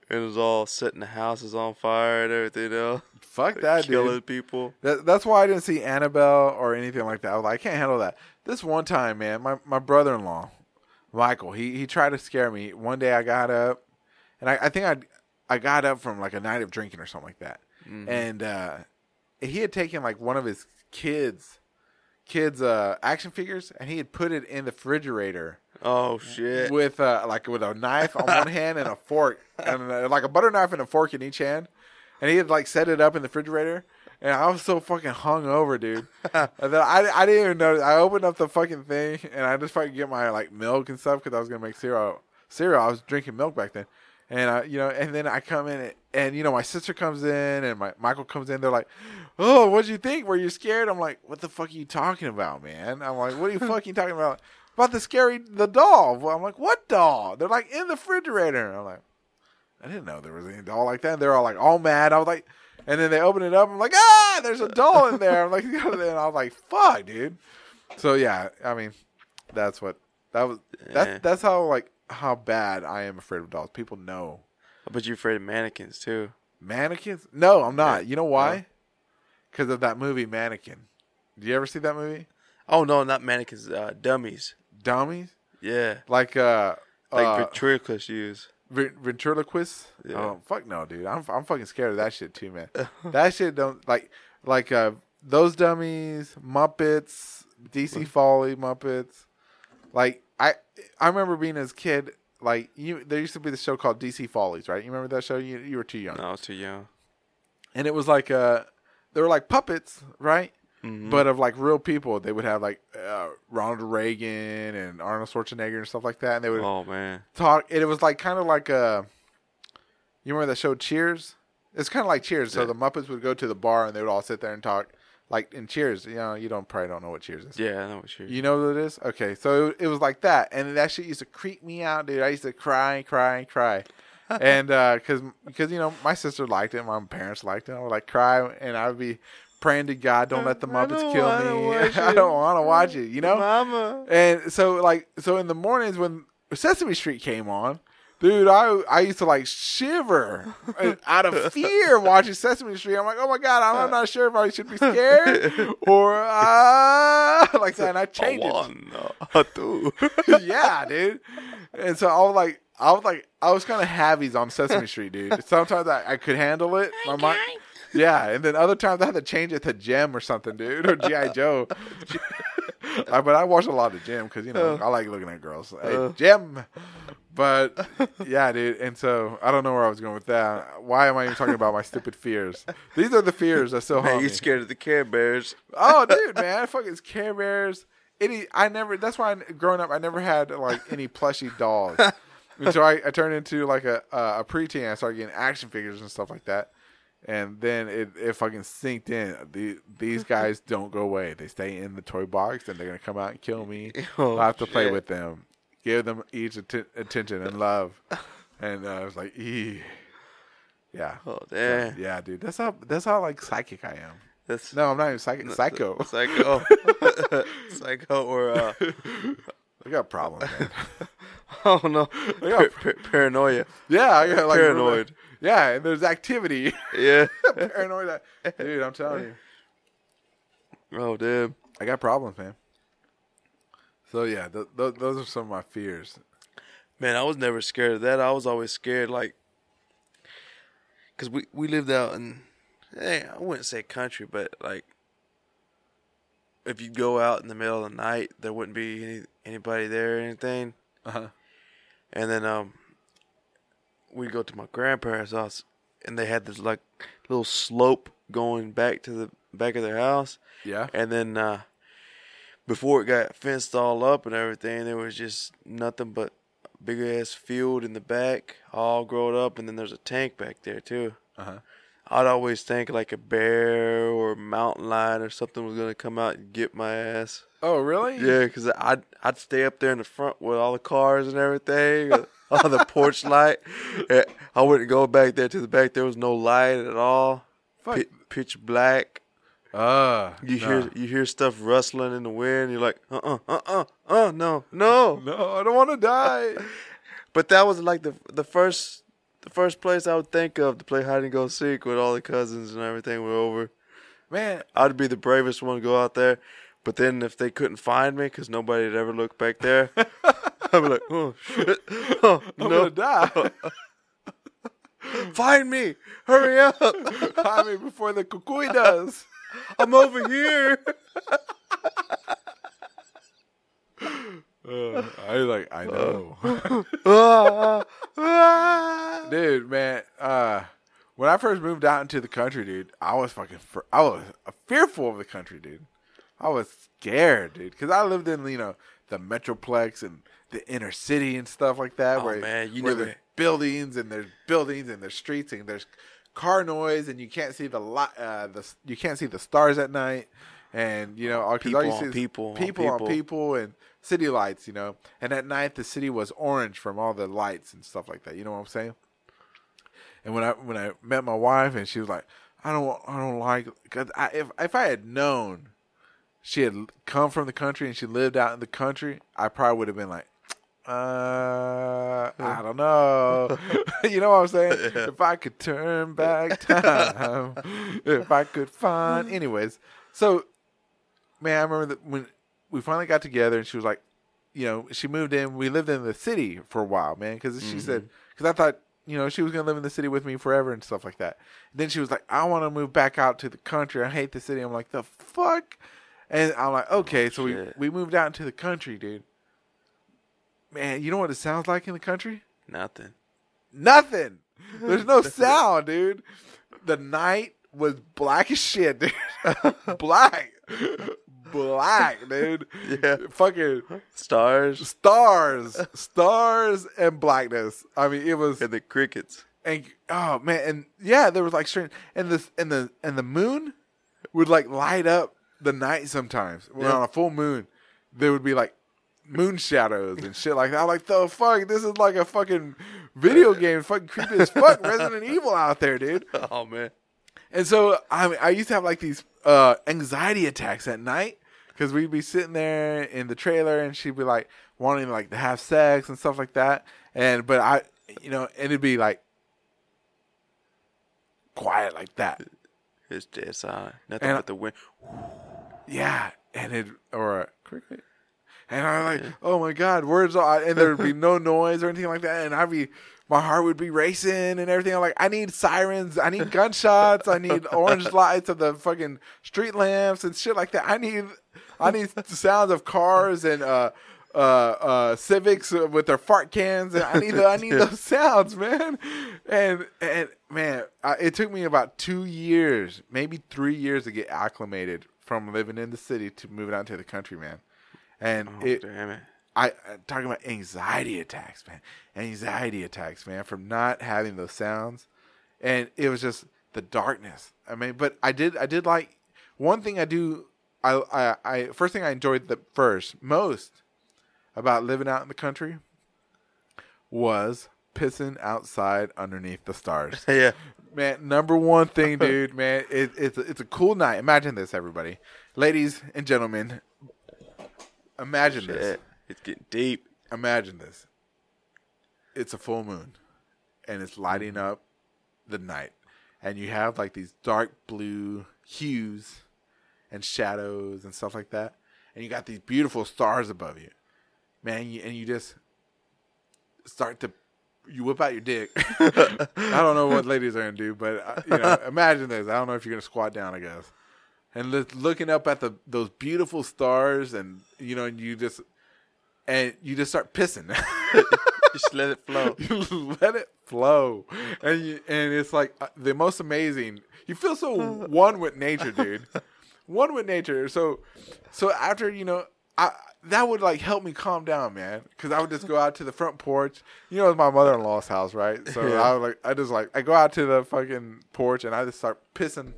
Speaker 2: And it's all setting the houses on fire and everything else,
Speaker 1: Fuck that,
Speaker 2: killing
Speaker 1: dude.
Speaker 2: people.
Speaker 1: That, that's why I didn't see Annabelle or anything like that. I was like, I can't handle that. This one time, man, my, my brother in law, Michael, he, he tried to scare me. One day I got up, and I, I think I I got up from like a night of drinking or something like that, and uh, he had taken like one of his kids kids uh, action figures, and he had put it in the refrigerator
Speaker 2: Oh shit!
Speaker 1: with uh, like with a knife on one hand and a fork, and uh, like a butter knife and a fork in each hand, and he had like set it up in the refrigerator. And I was so fucking hung over, dude. and then I, I didn't even know. I opened up the fucking thing and I just fucking get my like milk and stuff because I was gonna make cereal. Cereal. I was drinking milk back then, and I, you know, and then I come in and, and you know my sister comes in and my Michael comes in. They're like, "Oh, what'd you think? Were you scared?" I'm like, "What the fuck are you talking about, man?" I'm like, "What are you fucking talking about?" About the scary the doll. Well, I'm like, "What doll?" They're like in the refrigerator. I'm like, I didn't know there was any doll like that. And they're all like all mad. I was like, and then they open it up. I'm like, ah, there's a doll in there. I'm like, and I was like, fuck, dude. So yeah, I mean, that's what that was.
Speaker 2: Yeah.
Speaker 1: That's that's how like how bad I am afraid of dolls. People know
Speaker 2: But you're afraid of mannequins too.
Speaker 1: mannequins. No, I'm not.
Speaker 2: Yeah.
Speaker 1: You know why? Because of that movie Mannequin. Did you ever see that movie?
Speaker 2: Oh no, not mannequins. Uh, dummies.
Speaker 1: Dummies,
Speaker 2: Yeah,
Speaker 1: like uh,
Speaker 2: like
Speaker 1: uh,
Speaker 2: ventriloquist use.
Speaker 1: Ven- ventriloquist.
Speaker 2: Yeah.
Speaker 1: Oh fuck no, dude. I'm I'm fucking scared of that shit too, man. that shit don't like like uh those dummies, Muppets, DC Folly Muppets. Like I I remember being as a kid. Like you, there used to be the show called DC Follies, right? You remember that show? You you were too young,
Speaker 2: No, I was too young.
Speaker 1: and it was like uh, they were like puppets, right?
Speaker 2: Mhm.
Speaker 1: But of like real people, they would have like uh, Ronald Reagan and Arnold Schwarzenegger and stuff like that, and they would
Speaker 2: Oh man.
Speaker 1: talk. It was like kind of like a. You remember that show Cheers? It's kind of like Cheers. So the Muppets would go to the bar and they would all sit there and talk, like in Cheers. You know, you don't probably don't know what Cheers is.
Speaker 2: Yeah, I know what you're.
Speaker 1: You know what it is? Okay, so it, it was like that, and that shit used to creep me out, dude. I used to cry, cry, cry, and because because you know my sister liked it, my parents liked it. I would like cry, and I would be praying to God, don't let the Muppets kill me. I don't want to watch it. You know,
Speaker 2: Mama.
Speaker 1: and so like so in the mornings when Sesame Street came on, dude, I I used to like shiver uh, out of fear watching Sesame Street. I'm like, oh my god, I'm, I'm not sure if I should be scared or uh, like that. And I changed it.
Speaker 2: One, uh, two.
Speaker 1: yeah, dude. And so I was like, I was like, I was kind of heavies on Sesame Street, dude. Sometimes I, I could handle it. My mind, yeah, and then other times I had to change it to Jem or something, dude, or GI Joe. I, but I watch a lot of Jem because you know I like looking at girls. Hey,
Speaker 2: Uh.
Speaker 1: Jem. But yeah, dude. And so I don't know where I was going with that. Why am I even talking about my stupid fears? These are the fears that still haunt
Speaker 2: you scared of the Care Bears?
Speaker 1: Oh, dude, man, fucking Care Bears. Any, I never. That's why, I, growing up, I never had like any plushy dolls. And so I, I turned into like a a preteen. I started getting action figures and stuff like that. And then it, it fucking sinked in. The, these guys don't go away. They stay in the toy box, and they're gonna come out and kill me.
Speaker 2: Oh,
Speaker 1: I have to play with them. give them each atten- attention and love, and uh, I was like, yeah,
Speaker 2: Oh damn.
Speaker 1: yeah, dude. That's how that's how like psychic I am.
Speaker 2: That's
Speaker 1: No, I'm not even psychic. Psycho.
Speaker 2: Psycho. Psycho or uh,
Speaker 1: I got problems, man.
Speaker 2: oh no,
Speaker 1: got-
Speaker 2: Par- par- paranoia.
Speaker 1: Yeah, I got like
Speaker 2: Paranoid.
Speaker 1: Yeah, and there's activity.
Speaker 2: Yeah.
Speaker 1: Paranoid, dude. I'm telling you,
Speaker 2: Oh damn.
Speaker 1: I got problems, man. So yeah, th- th- those are some of my fears.
Speaker 2: Man, I was never scared of that. I was always scared, like, cause we we lived out in, hey, I wouldn't say country, but like, if you go out in the middle of the night, there wouldn't be any, anybody there or anything.
Speaker 1: Uh-huh.
Speaker 2: And then um, we'd go to my grandparents' house, and they had this like little slope going back to the back of their house.
Speaker 1: Yeah.
Speaker 2: And then uh, before it got fenced all up and everything, there was just nothing but a big ass field in the back, all grown up, and then there's a tank back there too.
Speaker 1: Uh-huh.
Speaker 2: I'd always think like a bear or a mountain lion or something was gonna come out and get my ass.
Speaker 1: Oh, really?
Speaker 2: Yeah, because I'd I'd stay up there in the front with all the cars and everything, all the porch light. I wouldn't go back there to the back. There was no light at all. Pitch black.
Speaker 1: Uh,
Speaker 2: You
Speaker 1: no.
Speaker 2: hear you hear stuff rustling in the wind. You're like, uh uh uh uh uh no no.
Speaker 1: No, I don't want to die.
Speaker 2: But that was like the the first the first place I would think of to play hide and go seek with all the cousins and everything were over.
Speaker 1: Man,
Speaker 2: I'd be the bravest one to go out there. But then if they couldn't find me because nobody had ever looked back there, I'd be like, oh shit, oh,
Speaker 1: I'm
Speaker 2: no,
Speaker 1: gonna die.
Speaker 2: find me, hurry up,
Speaker 1: I mean, before the cucuy does.
Speaker 2: I'm over here.
Speaker 1: Uh, I like, I know, dude, man. Uh, when I first moved out into the country, dude, I was fucking, fr- I was fearful of the country, dude. I was scared, dude, because I lived in you know the metroplex and the inner city and stuff like that.
Speaker 2: Oh,
Speaker 1: where
Speaker 2: man, you
Speaker 1: where
Speaker 2: never-
Speaker 1: there's buildings and there's buildings and there's streets and there's car noise and you can't see the li- uh, the you can't see the stars at night and you know 'cause
Speaker 2: People on people
Speaker 1: people on
Speaker 2: people.
Speaker 1: people and city lights, you know. And at night the city was orange from all the lights and stuff like that. You know what I'm saying? And when I when I met my wife and she was like, I don't I don't like cuz I, if if I had known she had come from the country and she lived out in the country, I probably would have been like uh, I don't know. you know what I'm saying? If I could turn back time, if I could find. Anyways, so man, I remember that when we finally got together and she was like, you know, she moved in. We lived in the city for a while, man, because she said, because I thought, you know, she was gonna live in the city with me forever and stuff like that. And then she was like, I want to move back out to the country. I hate the city. I'm like, the fuck. And I'm like, okay, so we we moved out into the country, dude. Man, you know what it sounds like in the country?
Speaker 2: Nothing.
Speaker 1: Nothing. There's no sound, dude. The night was black as shit, dude. black. Black, dude.
Speaker 2: Yeah.
Speaker 1: Fucking
Speaker 2: Stars
Speaker 1: stars. Stars and blackness. I mean, it was
Speaker 2: and the crickets.
Speaker 1: and oh man, and yeah, there was like strange and the and the and the moon would like light up the night sometimes. When
Speaker 2: Yeah.
Speaker 1: on a full moon, there would be like moon shadows and shit like that. I'm like, the fuck, this is like a fucking video game, fucking creepy as fuck, Resident Evil out there, dude.
Speaker 2: Oh man.
Speaker 1: And so I mean, I used to have like these uh, anxiety attacks at night because we'd be sitting there in the trailer and she'd be like wanting like to have sex and stuff like that. And but I, you know, and it'd be like quiet like that.
Speaker 2: It's just uh, Nothing
Speaker 1: And
Speaker 2: but the wind.
Speaker 1: Yeah, and it or cricket. And I'm like, oh my god, words! all? And there would be no noise or anything like that. And I'd be, my heart would be racing and everything. I'm like, I need sirens, I need gunshots, I need orange lights of the fucking street lamps and shit like that. I need, I need the sounds of cars and uh, uh, uh, Civics with their fart cans. And I need, the, I need those sounds, man. And and man, I, it took me about two years, maybe three years to get acclimated from living in the city to moving out to the country, man. And
Speaker 2: Oh,
Speaker 1: it,
Speaker 2: damn it.
Speaker 1: I I'm talking about anxiety attacks, man. Anxiety attacks, man, from not having those sounds, and it was just the darkness. I mean, but I did I did like one thing I do. I I, I first thing I enjoyed the first most about living out in the country was pissing outside underneath the stars.
Speaker 2: yeah.
Speaker 1: Man, number one thing, dude, man, it, it's it's a cool night. Imagine this, everybody, ladies and gentlemen. Imagine this.
Speaker 2: It's getting deep.
Speaker 1: Imagine this. It's a full moon, and it's lighting
Speaker 2: Mm-hmm.
Speaker 1: up the night, and you have like these dark blue hues and shadows and stuff like that, and you got these beautiful stars above you, man, you, and you just start to you whip out your dick. I don't know what ladies are gonna do, but uh, you know, imagine this. I don't know if you're gonna squat down. I guess, and looking up at the those beautiful stars, and you know, and you just and you just start pissing.
Speaker 2: Just let it flow.
Speaker 1: you let it flow, and you, and it's like uh, the most amazing. You feel so one with nature, dude. one with nature. So, so after you know, I that would like help me calm down, man. Because I would just go out to the front porch. You know, it's my mother in law's house, right? So
Speaker 2: Yeah.
Speaker 1: I would like I just like I go out to the fucking porch and I just start pissing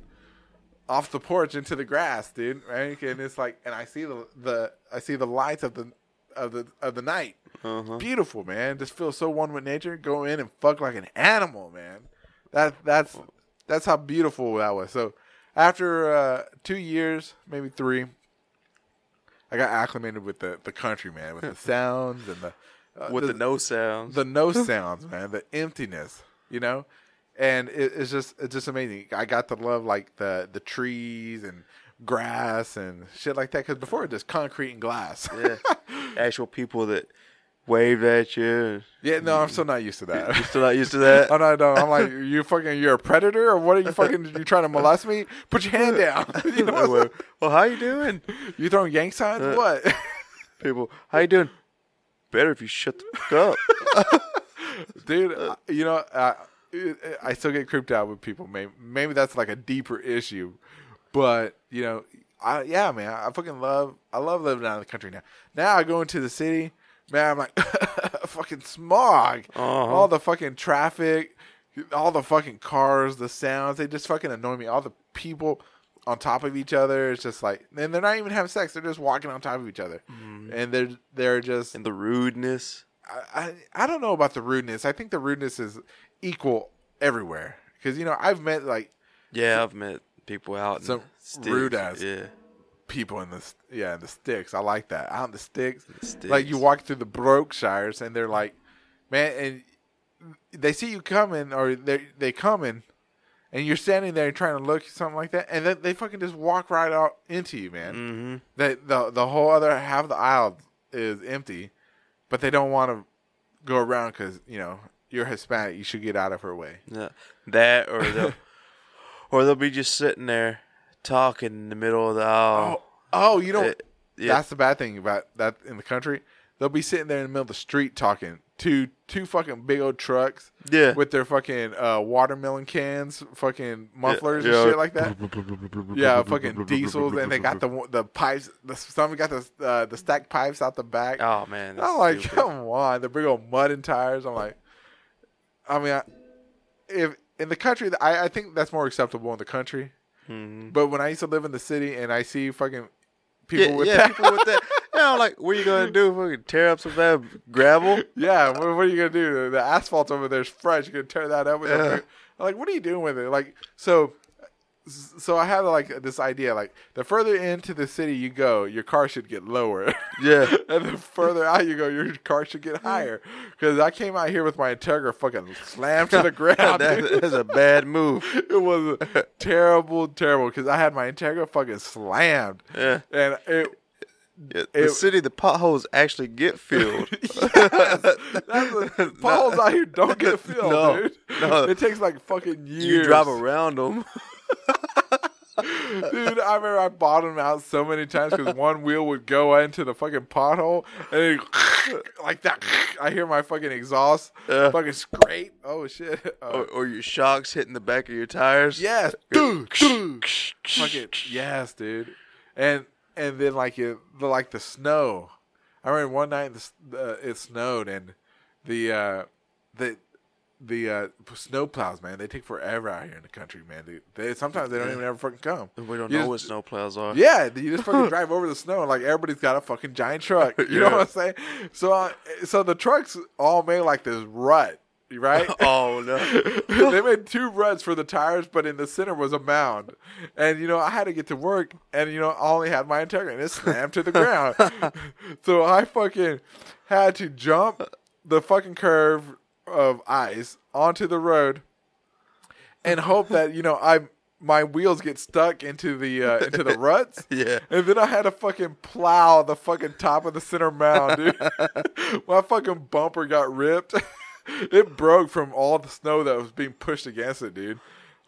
Speaker 1: off the porch into the grass, dude. Right? And it's like, and I see the the I see the lights of the of the of the night.
Speaker 2: Uh-huh.
Speaker 1: Beautiful, man. Just feel so one with nature. Go in and fuck like an animal, man. That that's that's how beautiful that was. So after uh, two years, maybe three, I got acclimated with the the country, man, with the sounds and the uh,
Speaker 2: With the no sounds.
Speaker 1: the no sounds, man, the emptiness, you know, and it, it's just it's just amazing. I got to love like the the trees and grass and shit like that because before it was just concrete and glass.
Speaker 2: yeah. Actual people that waved at you.
Speaker 1: yeah, no, I'm still not used to that.
Speaker 2: You still not used to that?
Speaker 1: Oh no, no, I'm like you fucking you're a predator or what are you fucking you trying to molest me? Put your hand down. you know
Speaker 2: well, well, how you doing?
Speaker 1: You throwing gang signs?
Speaker 2: Uh,
Speaker 1: what?
Speaker 2: People, how you doing? Better if you shut the fuck up.
Speaker 1: dude. I- you know, I, I still get creeped out with people. Maybe maybe that's like a deeper issue, but you know, I yeah, man, I fucking love I love living out in the country now. Now I go into the city, man. I'm like fucking smog,
Speaker 2: Uh-huh.
Speaker 1: all the fucking traffic, all the fucking cars, the sounds. They just fucking annoy me. All the people on top of each other. It's just like, and they're not even having sex. They're just walking on top of each other, and they're they're just
Speaker 2: and the rudeness.
Speaker 1: I, I I don't know about the rudeness. I think the rudeness is equal everywhere because you know I've met like
Speaker 2: Yeah, I've met people out
Speaker 1: Some rude ass-
Speaker 2: Yeah.
Speaker 1: people in the yeah in the sticks. I like that out in the sticks.
Speaker 2: The
Speaker 1: Like you walk through the Brookshire's and they're like, man, and they see you coming or they they coming, and you're standing there trying to look something like that, and then they fucking just walk right out into you, man.
Speaker 2: Mm-hmm.
Speaker 1: That the the whole other half of the aisle is empty, but they don't want to go around because you know you're Hispanic. You should get out of her way.
Speaker 2: Yeah. That or they'll or they'll be just sitting there talking in the middle of the aisle.
Speaker 1: Oh, oh, you know
Speaker 2: yeah.
Speaker 1: that's the bad thing about that in the country. They'll be sitting there in the middle of the street talking to two fucking big old trucks
Speaker 2: Yeah.
Speaker 1: with their fucking uh, watermelon cans, fucking mufflers
Speaker 2: yeah.
Speaker 1: and shit like that. Yeah, fucking diesels, and they got the the pipes. The, some got the uh, the stacked pipes out the back.
Speaker 2: Oh man.
Speaker 1: I'm like,
Speaker 2: stupid.
Speaker 1: come on, the big old mud and tires. I'm like, I mean, I, if in the country, I, I think that's more acceptable in the country.
Speaker 2: Mhm.
Speaker 1: But when I used to live in the city and I see fucking people
Speaker 2: yeah,
Speaker 1: with
Speaker 2: yeah,
Speaker 1: that,
Speaker 2: people with that. Yeah, I'm like, what are you gonna do? Fucking tear up some of that gravel?
Speaker 1: yeah, what, what are you gonna do? The asphalt over there is fresh. You're gonna tear that up. With
Speaker 2: Yeah.
Speaker 1: I'm like, what are you doing with it? Like, so, so I had like this idea. Like, the further into the city you go, your car should get lower.
Speaker 2: Yeah.
Speaker 1: and the further out you go, your car should get higher. Because I came out here with my Integra fucking slammed to the ground.
Speaker 2: that,
Speaker 1: dude.
Speaker 2: that's a bad move.
Speaker 1: it was terrible, terrible. Because I had my Integra fucking slammed,
Speaker 2: Yeah.
Speaker 1: and it.
Speaker 2: Yeah, the
Speaker 1: It-
Speaker 2: city, the potholes actually get filled.
Speaker 1: Yes, a, potholes out here don't get filled,
Speaker 2: No,
Speaker 1: dude.
Speaker 2: no.
Speaker 1: It takes like fucking years.
Speaker 2: you drive around them.
Speaker 1: Dude. I remember I bottomed out so many times because one wheel would go into the fucking pothole and it, like that. I hear my fucking exhaust
Speaker 2: Yeah.
Speaker 1: fucking scrape. Oh shit! Uh,
Speaker 2: or, or your shocks hitting the back of your tires.
Speaker 1: yes, dude, fucking yes, dude. And and then like it, the like the snow. I remember one night the, uh, it snowed and the uh, the the uh, snow plows, man, they take forever out here in the country, man. They, they sometimes they don't even ever fucking come.
Speaker 2: We don't
Speaker 1: You
Speaker 2: know
Speaker 1: just-
Speaker 2: what snowplows are.
Speaker 1: Yeah, you just fucking drive over the snow like everybody's got a fucking giant truck. You know what I'm saying? So, uh, so the trucks all made like this rut, right?
Speaker 2: Oh no.
Speaker 1: they made two ruts for the tires, but in the center was a mound. And you know, I had to get to work, and you know, I only had my Integra, and it slammed to the ground. so I fucking had to jump the fucking curve of ice onto the road, and hope that you know I my wheels get stuck into the uh, into the ruts.
Speaker 2: Yeah.
Speaker 1: And then I had to fucking plow the fucking top of the center mound, dude. My fucking bumper got ripped. it broke from all the snow that was being pushed against it, dude.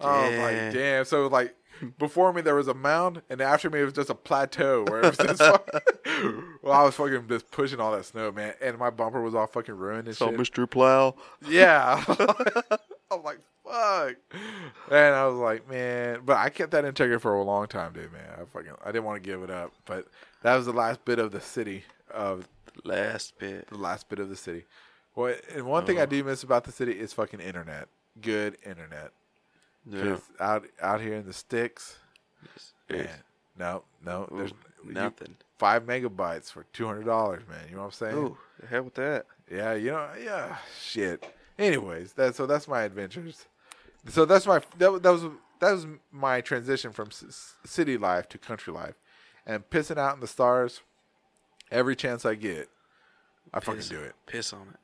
Speaker 1: I was like,
Speaker 2: Damn.
Speaker 1: damn. So like before me there was a mound, and after me it was just a plateau where it was just fucking, well, I was fucking just pushing all that snow, man, and my bumper was all fucking ruined and
Speaker 2: So
Speaker 1: shit.
Speaker 2: Mr. Plow.
Speaker 1: Yeah. I'm like, fuck. And I was like, man, but I kept that Integra for a long time, dude, man. I fucking, I didn't want to give it up, but that was the last bit of the city of
Speaker 2: Last bit.
Speaker 1: the last bit of the city. Well, and one thing I uh-huh. do miss about the city is fucking internet. Good internet.
Speaker 2: Yeah.
Speaker 1: out out here in the sticks, man,
Speaker 2: It's-
Speaker 1: no, no, there's you-
Speaker 2: nothing.
Speaker 1: five megabytes for two hundred dollars, man. You know what I'm saying?
Speaker 2: Ooh, the hell with that.
Speaker 1: Yeah, you know, yeah, shit. Anyways, that so that's my adventures. So that's my that, that was that was my transition from city life to country life, and pissing out in the stars. Every chance I get, I fucking do it.
Speaker 2: Piss on it.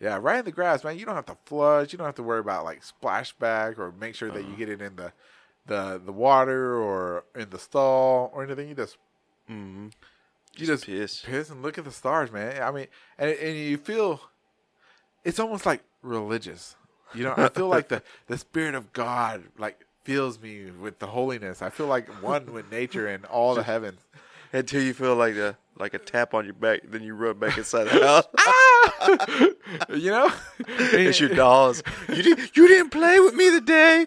Speaker 1: Yeah, right in the grass, man. You don't have to flush. You don't have to worry about like splashback or make sure that
Speaker 2: Uh-huh.
Speaker 1: you get it in the the the water or in the stall or anything. You just
Speaker 2: Mm-hmm.
Speaker 1: you just
Speaker 2: piss.
Speaker 1: piss and look at the stars, man. I mean, and and you feel it's almost like religious. You know, I feel like the the spirit of God like fills me with the holiness. I feel like one with nature and all the heavens.
Speaker 2: Until you feel like a like a tap on your back, then you run back inside the house. Ah!
Speaker 1: You know,
Speaker 2: it's your dolls. You didn't you didn't play with me today.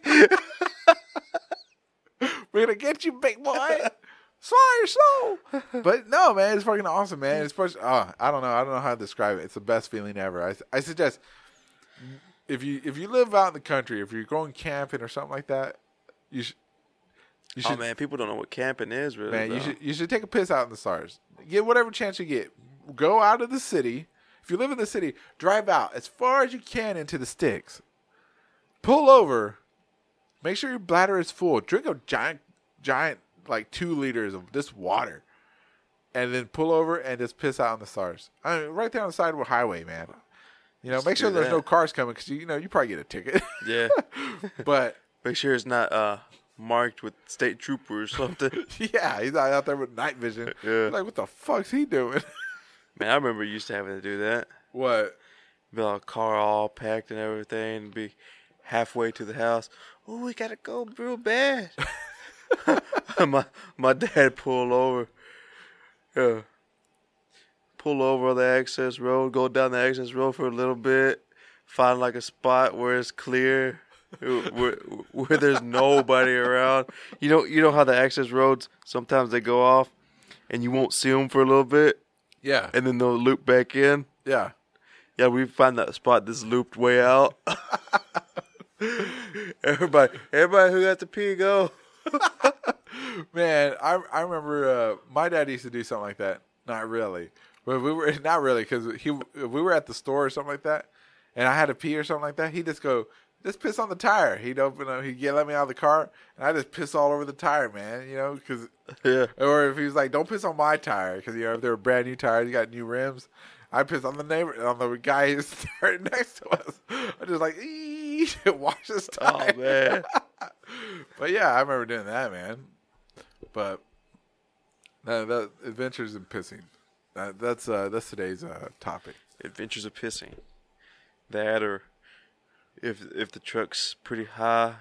Speaker 1: We're gonna get you, big boy. Swallow your soul. But no, man, it's fucking awesome, man. It's supposed. Oh, I don't know. I don't know how to describe it. It's the best feeling ever. I, I suggest if you if you live out in the country, if you're going camping or something like that, you should. You
Speaker 2: oh
Speaker 1: should,
Speaker 2: man, people don't know what camping is really.
Speaker 1: man, you should you should take a piss out in the stars. Get whatever chance you get. Go out of the city. If you live in the city, drive out as far as you can into the sticks. Pull over. Make sure your bladder is full. Drink a giant, giant like two liters of this water, and then pull over and just piss out on the stars. I mean, right there on the side of the highway, man. You know,
Speaker 2: Just
Speaker 1: make sure there's
Speaker 2: that.
Speaker 1: no cars coming because you, you know you probably get a ticket.
Speaker 2: Yeah.
Speaker 1: but
Speaker 2: Make sure it's not uh marked with state trooper or something.
Speaker 1: yeah, he's out there with night vision.
Speaker 2: Yeah.
Speaker 1: Like, what the fuck's he doing?
Speaker 2: man, I remember used to having to do that.
Speaker 1: what?
Speaker 2: Be like car all packed and everything, and be halfway to the house. Oh, we gotta go real bad. my my dad pull over. Yeah. Pull over on the access road, go down the access road for a little bit, find like a spot where it's clear, where, where there's nobody around. You know, you know how the access roads sometimes they go off, and you won't see them for a little bit,
Speaker 1: Yeah,
Speaker 2: and then they'll loop back in.
Speaker 1: yeah.
Speaker 2: Yeah, we find that spot that's looped way out. everybody, everybody who got to pee go.
Speaker 1: Man, I I remember uh, my dad used to do something like that. Not really, but we were not really because he we were at the store or something like that, and I had to pee or something like that. He'd just go, just piss on the tire. He'd open up, he'd get let me out of the car, and I just piss all over the tire, man. You know, because
Speaker 2: Yeah,
Speaker 1: or if he was like, don't piss on my tire because you know if they were brand new tires, you got new rims. I piss on the neighbor, on the guy who's right next to us. I'm just like, ee, wash his tire.
Speaker 2: oh man,
Speaker 1: But yeah, I remember doing that, man. But no, that adventures in pissing. That, that's uh, that's today's uh, topic.
Speaker 2: Adventures of pissing. That or if if the truck's pretty high,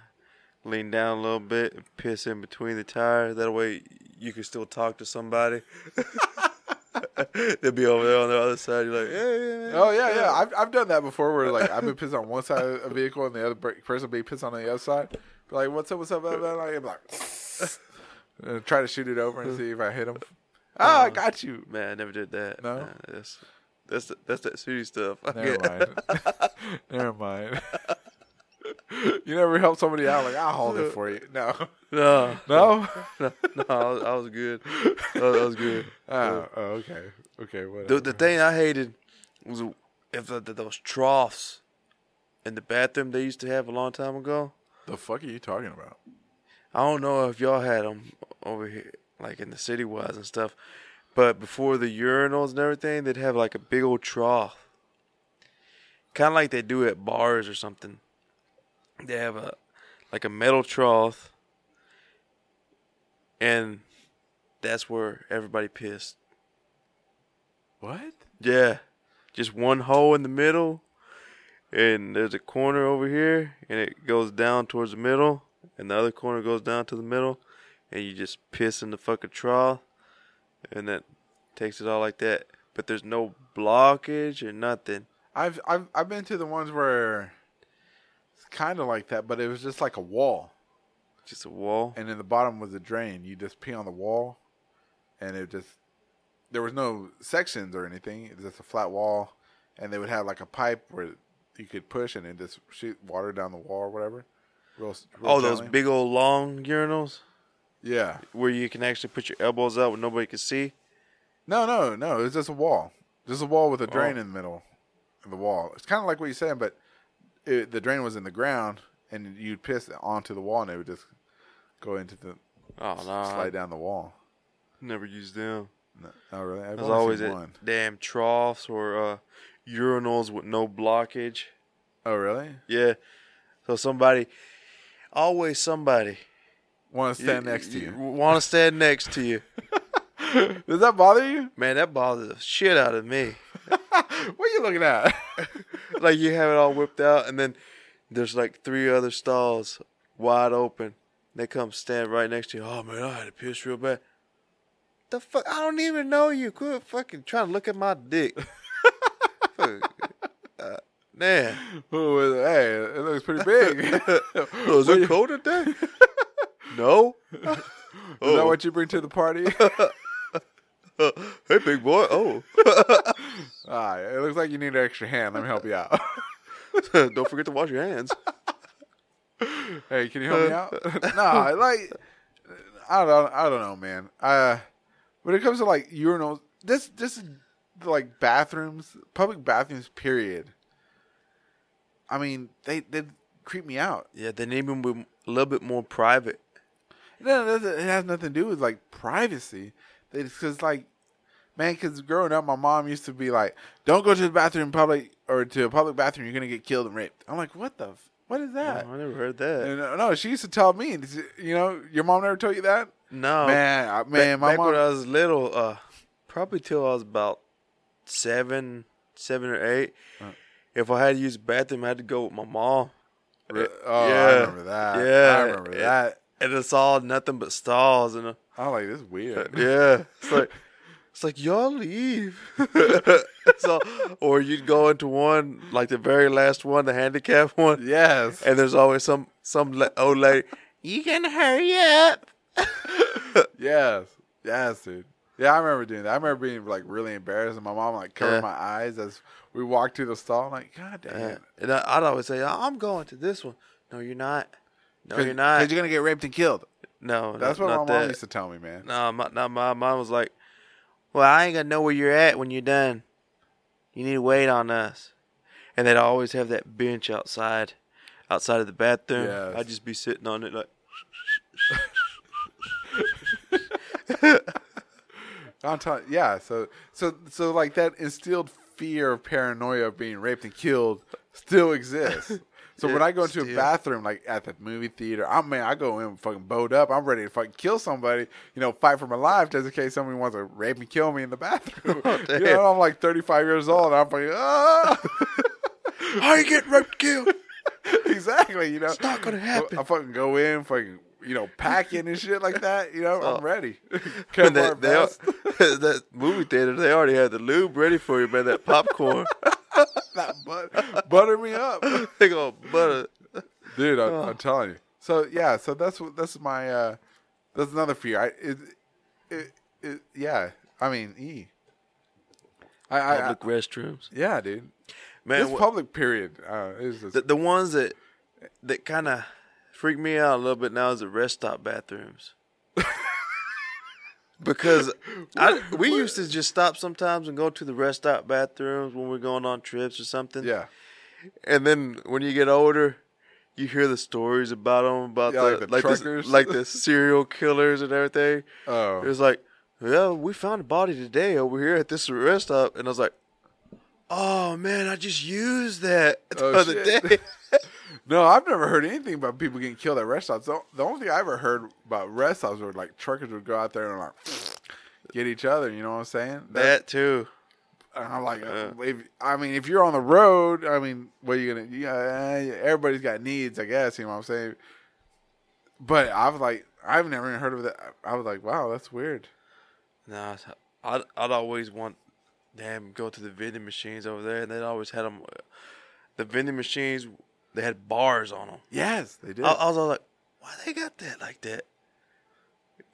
Speaker 2: lean down a little bit and piss in between the tires. That way you can still talk to somebody. They'll be over there on the other side. You're like, hey,
Speaker 1: Oh yeah, yeah. I've I've done that before. Where like I've been pissing on one side of a vehicle and the other person be pissing on the other side. Be like, what's up? What's up? Blah. I'm like, and try to shoot it over and see if I hit him. Ah, I got you.
Speaker 2: Man, I never did that.
Speaker 1: No?
Speaker 2: Man, that's- That's the, that's that city stuff.
Speaker 1: Never mind. Never mind. you never help somebody out like I'll hold it for you. No,
Speaker 2: No,
Speaker 1: no.
Speaker 2: no, no, I was, I was good. I was, I was good.
Speaker 1: Oh, oh, okay, okay. Whatever.
Speaker 2: The the thing I hated was if the, the, those troughs in the bathroom they used to have a long time ago.
Speaker 1: the fuck are you talking about?
Speaker 2: I don't know if y'all had them over here, like in the city wise and stuff. But before the urinals and everything, they'd have like a big old trough, kind of like they do at bars or something. They have a like a metal trough, and that's where everybody pissed.
Speaker 1: What?
Speaker 2: Yeah, just one hole in the middle, and there's a corner over here, and it goes down towards the middle, and the other corner goes down to the middle, and you just piss in the fucking trough, and that takes it all like that. But there's no blockage or nothing.
Speaker 1: I've I've I've been to the ones where it's kind of like that, but it was just like a wall,
Speaker 2: Just a wall.
Speaker 1: and in the bottom was a drain. You just pee on the wall, and it just there was no sections or anything. It was just a flat wall, and they would have like a pipe where you could push and it just shoot water down the wall or whatever. Real, real
Speaker 2: Oh, those big old long urinals
Speaker 1: Yeah.
Speaker 2: where you can actually put your elbows out when nobody can see.
Speaker 1: No, no, no. It's just a wall. Just a wall with a drain
Speaker 2: Oh.
Speaker 1: in the middle of the wall. It's kind of like what you're saying, but it, the drain was in the ground, and you'd piss onto the wall, and it would just go into the
Speaker 2: Oh no,
Speaker 1: slide down the wall.
Speaker 2: never used them.
Speaker 1: No, oh, really? I've only
Speaker 2: always at
Speaker 1: one.
Speaker 2: damn troughs or uh, urinals with no blockage.
Speaker 1: Oh, really?
Speaker 2: Yeah. So somebody, always somebody,
Speaker 1: Want to stand next to you?
Speaker 2: want to stand next to you.
Speaker 1: Does that bother you?
Speaker 2: Man, that bothers the shit out of me.
Speaker 1: What are you looking at?
Speaker 2: like you have it all whipped out, and then there's like three other stalls wide open. They come stand right next to you. Oh man, I had to piss real bad. The fuck? I don't even know you. Quit fucking trying to look at my dick. Uh, man,
Speaker 1: Ooh, hey, it looks pretty big.
Speaker 2: oh, is it cold today? No.
Speaker 1: Is that what you bring to the party?
Speaker 2: hey, big boy. Oh,
Speaker 1: ah, it looks like you need an extra hand. Let me help you out.
Speaker 2: don't forget to wash your hands.
Speaker 1: hey, can you help me out? no, like I don't, I don't know, man. Uh, when it comes to like urinals, this, this is like bathrooms, public bathrooms. Period. I mean, they they creep me out.
Speaker 2: Yeah, they need them be a little bit more private.
Speaker 1: No, it has nothing to do with like privacy. It's Because like, man, because growing up, my mom used to be like, "Don't go to the bathroom in public or to a public bathroom. You're gonna get killed and raped." I'm like, "What the? F- what is that?"
Speaker 2: Oh, I never heard that.
Speaker 1: And, uh, no, she used to tell me. You know, your mom never told you that,
Speaker 2: No,
Speaker 1: man. I, man,
Speaker 2: back,
Speaker 1: my
Speaker 2: back
Speaker 1: mom.
Speaker 2: when I was little, uh, probably till I was about seven, seven or eight. If I had to use the bathroom, I had to go with my mom.
Speaker 1: Re- oh, I remember that.
Speaker 2: Yeah.
Speaker 1: I remember that.
Speaker 2: And it's all nothing but stalls and
Speaker 1: I'm like, this is weird.
Speaker 2: yeah, it's like it's like y'all leave. so, or you'd go into one like the very last one, the handicap one,
Speaker 1: Yes.
Speaker 2: and there's always some some old lady. You can hurry up.
Speaker 1: Yes. Yes, dude. Yeah, I remember doing that. I remember being like really embarrassed, and my mom like covered
Speaker 2: Yeah.
Speaker 1: my eyes as we walked through the stall. I'm like, God damn.
Speaker 2: Uh, and I'd always say, I'm going to this one. No, you're not. No, you're not.
Speaker 1: Because you're gonna get raped and killed.
Speaker 2: no,
Speaker 1: That's
Speaker 2: not,
Speaker 1: what my
Speaker 2: not
Speaker 1: mom used to tell me, man.
Speaker 2: No, my, no, my mom was like, "Well, I ain't gonna know where you're at when you're done. You need to wait on us." And they'd always have that bench outside, outside of the bathroom.
Speaker 1: Yes.
Speaker 2: I'd just be sitting on it like,
Speaker 1: I'm telling, yeah. So, so, so, like that instilled fear of paranoia of being raped and killed still exists. So when I go into a bathroom, like at the movie theater, I'm man, I go in fucking bowed up. I'm ready to fucking kill somebody. You know, fight for my life just in case somebody wants to rape and kill me in the bathroom. you
Speaker 2: Oh, damn.
Speaker 1: know, I'm like 35 years old. And I'm like, ah.
Speaker 2: "How you get raped, killed?"
Speaker 1: exactly. You know, it's
Speaker 2: not gonna happen.
Speaker 1: I fucking go in, fucking, you know, packing and shit like that. You know,
Speaker 2: Oh.
Speaker 1: I'm ready.
Speaker 2: And that, that movie theater, they already had the lube ready for you, man. That popcorn,
Speaker 1: that but, butter me up.
Speaker 2: they go butter.
Speaker 1: dude. I,
Speaker 2: Oh.
Speaker 1: I'm telling you. So yeah, so that's what that's my uh that's another fear. I it, it, it yeah. I mean, e I, I, I
Speaker 2: public restrooms.
Speaker 1: yeah, dude.
Speaker 2: Man,
Speaker 1: this public period uh, is just,
Speaker 2: the, the ones that that kind of freak me out a little bit now is the rest stop bathrooms. Because I, we used to just stop sometimes and go to the rest stop bathrooms when we're going on trips or something.
Speaker 1: yeah.
Speaker 2: And then when you get older, you hear the stories about them about
Speaker 1: Yeah,
Speaker 2: the,
Speaker 1: like the
Speaker 2: like,
Speaker 1: truckers.
Speaker 2: the, like the serial killers and everything.
Speaker 1: Oh.
Speaker 2: It was like, yeah, we found a body today over here at this rest stop, and I was like, oh man, I just used that the
Speaker 1: Oh,
Speaker 2: other
Speaker 1: shit.
Speaker 2: day.
Speaker 1: No, I've never heard anything about people getting killed at rest stops. The, the only thing I ever heard about rest stops were like truckers would go out there and like get each other. You know what I'm saying?
Speaker 2: that too.
Speaker 1: And I'm like, uh, if, I mean, if you're on the road, I mean, what are you gonna? Yeah, uh, everybody's got needs, I guess. You know what I'm saying? But I was like, I've never even heard of that. I was like, wow, that's weird.
Speaker 2: Nah, I'd, I'd always want them go to the vending machines over there, and they'd always had them. The vending machines, they had bars on them.
Speaker 1: Yes, they did.
Speaker 2: I, I was all like, why they got that like that?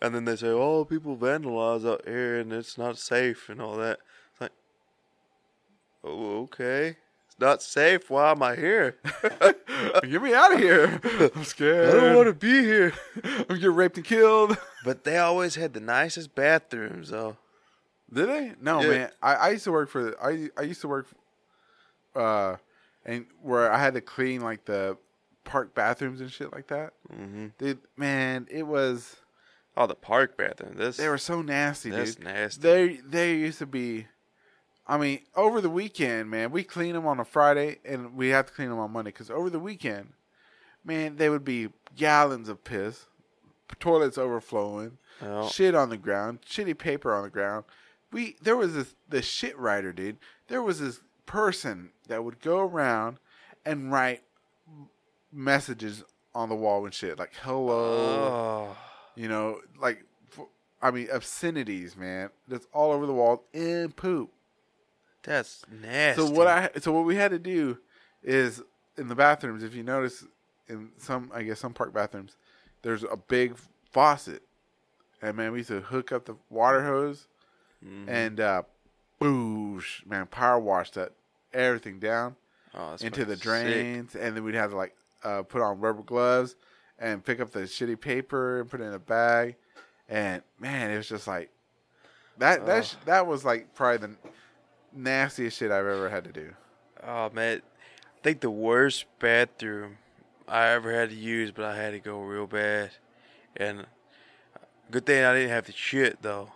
Speaker 2: And then they say, oh, people vandalize out here and it's not safe and all that. It's like, oh, okay. It's not safe. Why am I here?
Speaker 1: Get me out of here! I'm scared.
Speaker 2: I don't want to be here.
Speaker 1: I'm gonna get raped and killed.
Speaker 2: But they always had the nicest bathrooms, though.
Speaker 1: Did they? No,
Speaker 2: Yeah.
Speaker 1: man. I, I used to work for I I used to work uh and where I had to clean like the park bathrooms and shit like that.
Speaker 2: Mm-hmm.
Speaker 1: Dude, man, it was
Speaker 2: Oh, the park bathroom. This,
Speaker 1: they were so nasty,
Speaker 2: that's
Speaker 1: dude.
Speaker 2: nasty.
Speaker 1: They they used to be I mean, over the weekend, man, we clean them on a Friday and we have to clean them on Monday cuz over the weekend, man, they would be gallons of piss, toilets overflowing,
Speaker 2: Oh.
Speaker 1: shit on the ground, shitty paper on the ground. We there was this the shit writer, dude. There was this person that would go around and write messages on the wall and shit like hello,
Speaker 2: Oh.
Speaker 1: you know, like I mean obscenities, man. That's all over the wall and poop.
Speaker 2: That's nasty.
Speaker 1: So what I so what we had to do is in the bathrooms, if you notice in some I guess some park bathrooms, there's a big faucet. And man, we used to hook up the water hose
Speaker 2: Mm-hmm.
Speaker 1: and uh boosh, man, power wash that everything down
Speaker 2: Oh,
Speaker 1: into the
Speaker 2: fucking sick.
Speaker 1: drains and then we'd have to like uh put on rubber gloves and pick up the shitty paper and put it in a bag. And man, it was just like that that sh- that was like probably the nastiest shit I've ever had to do.
Speaker 2: Oh man, I think the worst bathroom I ever had to use, but I had to go real bad. And good thing I didn't have to shit though.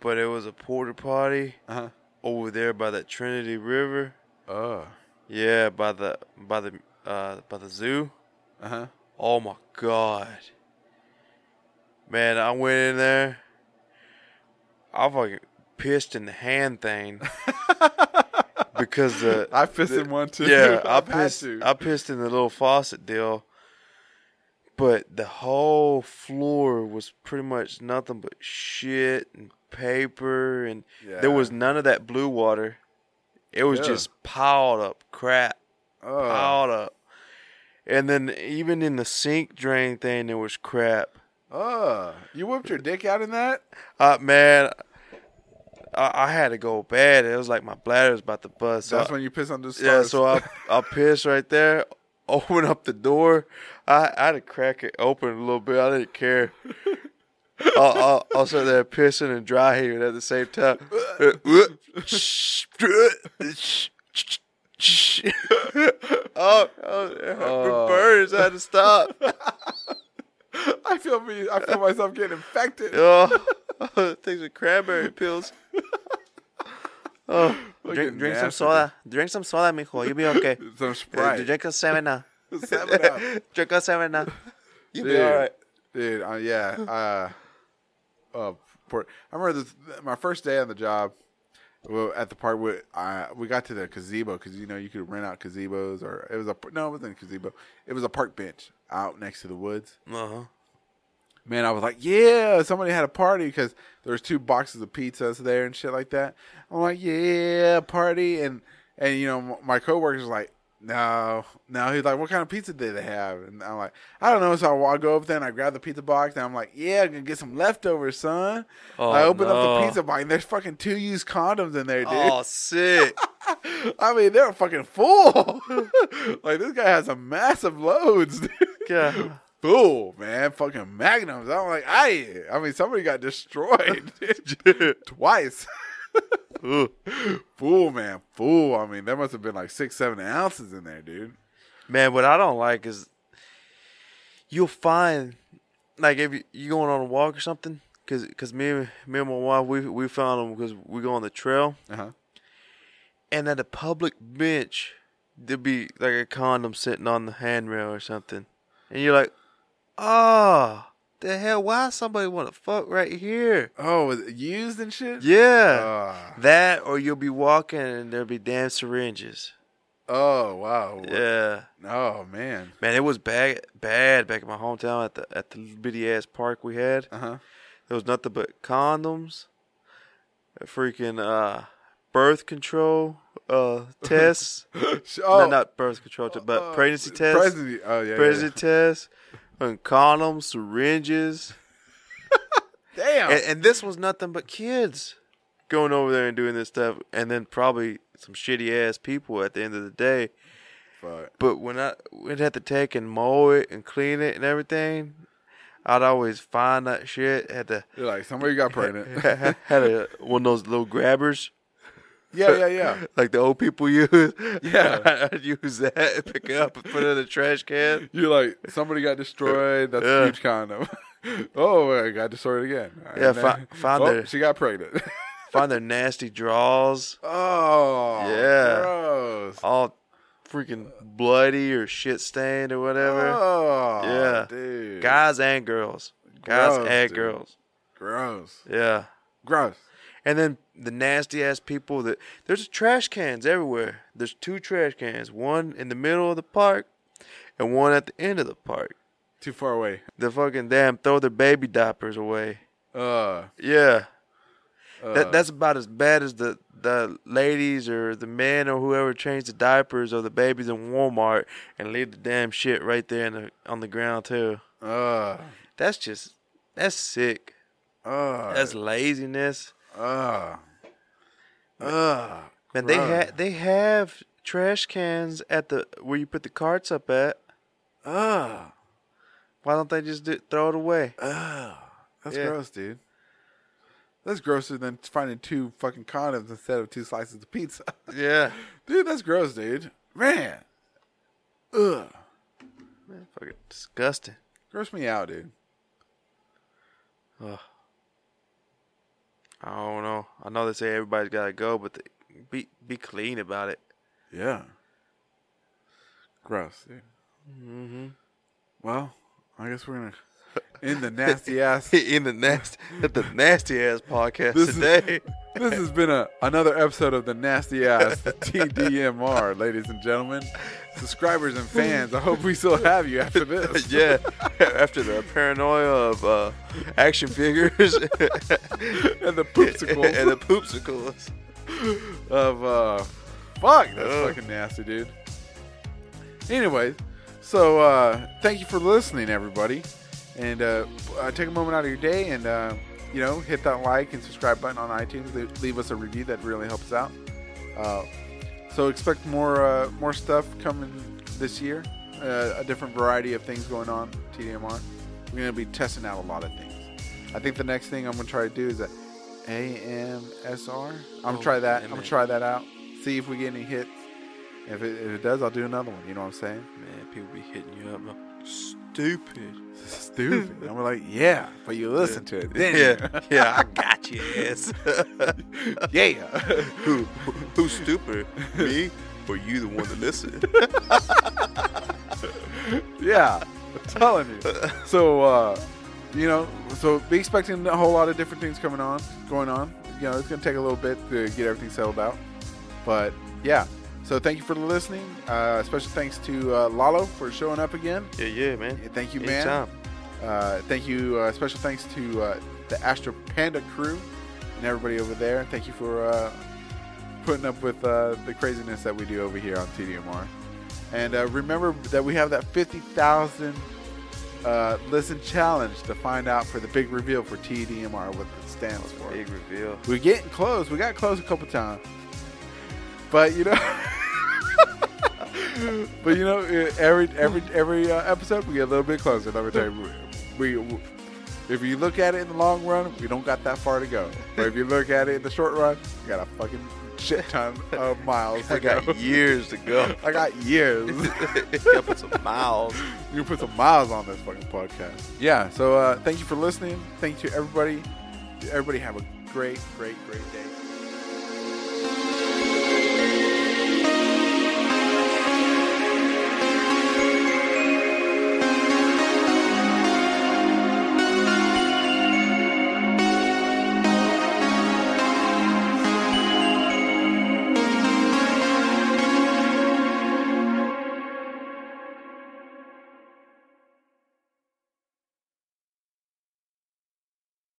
Speaker 2: But it was a porter potty
Speaker 1: Uh-huh.
Speaker 2: over there by that Trinity River.
Speaker 1: Oh.
Speaker 2: Yeah, by the by the uh by the zoo.
Speaker 1: Uh-huh.
Speaker 2: Oh my god. Man, I went in there. I fucking pissed in the hand thing. because the
Speaker 1: I pissed in one too.
Speaker 2: yeah, I pissed. I pissed in the little faucet deal, but the whole floor was pretty much nothing but shit and paper, and there was none of that blue water. It was
Speaker 1: Yeah.
Speaker 2: just piled up crap,
Speaker 1: Oh.
Speaker 2: piled up, and then even in the sink drain thing, there was crap.
Speaker 1: Oh. You whipped your dick out in that?
Speaker 2: Uh, man, I, I had to go bad. It was like my bladder was about to bust. So
Speaker 1: That's
Speaker 2: I-
Speaker 1: when you piss on the
Speaker 2: Yeah, so I I pissed right there. Open up the door. I, I had to crack it open a little bit. I didn't care. I'll, I'll, sit there pissing and dry heaving at the same time. oh, oh,
Speaker 1: Oh.
Speaker 2: burns. I had to stop.
Speaker 1: I feel me. I feel myself getting infected.
Speaker 2: Oh, oh things are cranberry pills. Oh, drink, drink some soda. Drink some soda, mijo. You'll be okay.
Speaker 1: Some
Speaker 2: Uh,
Speaker 1: Sprite.
Speaker 2: drink a seven.
Speaker 1: Seven Up.
Speaker 2: Drink a seven now. You'll be
Speaker 1: Dude,
Speaker 2: all right.
Speaker 1: dude. Uh, yeah. Uh, uh, poor, I remember this, my first day on the job. Well, at the park, we, I, we got to the gazebo because you know you could rent out gazebos, or it was a no, it wasn't a gazebo. It was a park bench out next to the woods.
Speaker 2: Uh huh.
Speaker 1: Man, I was like, yeah, somebody had a party because there was two boxes of pizzas there and shit like that. I'm like, yeah, party, and and you know my coworkers were like, no, no. He's like, what kind of pizza did they have? And I'm like, I don't know. So I go up there and I grab the pizza box and I'm like, yeah, I'm gonna get some leftovers, son.
Speaker 2: Oh,
Speaker 1: I open up the pizza box and there's fucking two used condoms in there, dude.
Speaker 2: Oh, sick.
Speaker 1: I mean, they're fucking full. like this guy has a massive loads, dude.
Speaker 2: God.
Speaker 1: Full, man. Fucking magnums. I'm like, I. I mean, somebody got destroyed twice. Full, man. fool. I mean, there must have been like six, seven ounces in there, dude.
Speaker 2: Man, what I don't like is you'll find like if you, you going on a walk or something, cause, cause me, and- me and my wife we we found them because we go on the trail,
Speaker 1: Uh huh.
Speaker 2: and at a public bench there'd be like a condom sitting on the handrail or something, and you're like, oh, the hell, why somebody want to fuck right here?
Speaker 1: Oh, used and shit?
Speaker 2: Yeah,
Speaker 1: Ah.
Speaker 2: that or you'll be walking and there'll be damn syringes.
Speaker 1: oh, wow.
Speaker 2: Yeah.
Speaker 1: Oh, man.
Speaker 2: Man, it was bad, bad back in my hometown at the at the bitty ass park we had.
Speaker 1: Uh huh.
Speaker 2: There was nothing but condoms, a freaking uh, birth control uh, tests.
Speaker 1: Oh,
Speaker 2: no, not birth control, but
Speaker 1: uh,
Speaker 2: pregnancy tests.
Speaker 1: Pregnancy. Oh, yeah. yeah,
Speaker 2: pregnancy tests, and condoms, syringes.
Speaker 1: Damn.
Speaker 2: and, and this was nothing but kids going over there and doing this stuff, and then probably some shitty ass people at the end of the day.
Speaker 1: Fuck.
Speaker 2: But when I we'd have to take and mow it and clean it and everything, I'd always find that shit. Had to
Speaker 1: You're like, somebody got pregnant.
Speaker 2: had a one of those little grabbers
Speaker 1: yeah, yeah, yeah.
Speaker 2: like the old people use.
Speaker 1: Yeah.
Speaker 2: I'd use that, pick it up, and put it in the trash can.
Speaker 1: You're like, somebody got destroyed. That's
Speaker 2: Yeah.
Speaker 1: a huge condom. oh, I got destroyed again.
Speaker 2: Yeah, fi- find
Speaker 1: oh,
Speaker 2: their-
Speaker 1: she got pregnant.
Speaker 2: Find their nasty draws,
Speaker 1: oh,
Speaker 2: Yeah.
Speaker 1: gross.
Speaker 2: all freaking bloody or shit stained or whatever.
Speaker 1: Oh,
Speaker 2: Yeah.
Speaker 1: dude.
Speaker 2: Guys and girls, guys
Speaker 1: Gross,
Speaker 2: and
Speaker 1: dude.
Speaker 2: girls.
Speaker 1: gross.
Speaker 2: Yeah.
Speaker 1: Gross.
Speaker 2: And then the nasty ass people that there's trash cans everywhere. There's two trash cans, one in the middle of the park and one at the end of the park.
Speaker 1: Too far away.
Speaker 2: The fucking damn throw their baby diapers away.
Speaker 1: Uh,
Speaker 2: Yeah.
Speaker 1: uh
Speaker 2: That that's about as bad as the the ladies or the men or whoever change the diapers or the babies in Walmart and leave the damn shit right there in the, on the ground too.
Speaker 1: uh,
Speaker 2: That's just that's sick.
Speaker 1: uh,
Speaker 2: That's laziness.
Speaker 1: Uh, uh.
Speaker 2: Man, they
Speaker 1: Bruh.
Speaker 2: ha- they have trash cans at the where you put the carts up at.
Speaker 1: Uh,
Speaker 2: Why don't they just do, throw it away?
Speaker 1: uh. That's
Speaker 2: Yeah.
Speaker 1: gross, dude. That's grosser than finding two fucking condoms instead of two slices of pizza.
Speaker 2: Yeah,
Speaker 1: dude, that's gross, dude. Man. Ugh.
Speaker 2: man, fucking disgusting.
Speaker 1: Gross me out, dude.
Speaker 2: Ugh. I don't know. I know they say everybody's gotta go, but they, be be clean about it.
Speaker 1: Yeah. Gross, dude.
Speaker 2: Mm-hmm.
Speaker 1: Well, I guess we're gonna end the nasty ass.
Speaker 2: In the nasty, the nasty ass podcast
Speaker 1: This is-
Speaker 2: today.
Speaker 1: This has been a another episode of the nasty ass TDMR, ladies and gentlemen, subscribers and fans. I hope we still have you after this.
Speaker 2: yeah, after the paranoia of uh, action figures
Speaker 1: and the poopsicles
Speaker 2: and the poopsicles.
Speaker 1: of uh, fuck. That's
Speaker 2: Ugh.
Speaker 1: fucking nasty, dude. Anyway, so uh, thank you for listening, everybody, and uh, uh, take a moment out of your day and uh, you know hit that like and subscribe button on iTunes. Leave, us a review that really helps out. Uh, so expect more uh, more stuff coming this year. Uh, a different variety of things going on. TDMR. We're gonna be testing out a lot of things. I think the next thing I'm gonna try to do is a AMSR. I'm gonna
Speaker 2: Oh,
Speaker 1: try that. I'm gonna try that out. See if we get any hits. If it, if it does, I'll do another one. You know what I'm saying?
Speaker 2: Man, people be hitting you up. Stupid.
Speaker 1: Stupid. and we're like, yeah, but you listen to it. Then
Speaker 2: Yeah, yeah, I got you, ass.
Speaker 1: yeah.
Speaker 2: Who, who's stupid? Me or you, the one that listen?
Speaker 1: yeah, I'm telling you. So, uh, you know, so be expecting a whole lot of different things coming on, going on. You know, it's gonna take a little bit to get everything settled out, but yeah. So thank you for listening. Uh, special thanks to uh, Lalo for showing up again.
Speaker 2: Yeah, yeah, man.
Speaker 1: Yeah, Thank you, man. Uh, thank you. Uh, special thanks to uh, the Astro Panda crew and everybody over there. Thank you for uh, putting up with uh, the craziness that we do over here on TDMR. And uh, remember that we have that 50,000 uh, listen challenge to find out for the big reveal for TDMR, what it stands for.
Speaker 2: Big reveal.
Speaker 1: We're getting close. We got close a couple times. But, you know. but you know, every every every uh, episode we get a little bit closer. Let me tell you, we, we if you look at it in the long run, we don't got that far to go. But if you look at it in the short run, we got a fucking shit ton of miles.
Speaker 2: I got
Speaker 1: go.
Speaker 2: years to go.
Speaker 1: I got years.
Speaker 2: Gotta put some miles.
Speaker 1: you can put some miles on this fucking podcast. Yeah. So uh, thank you for listening. Thank you to everybody. Everybody have a great, great, great day.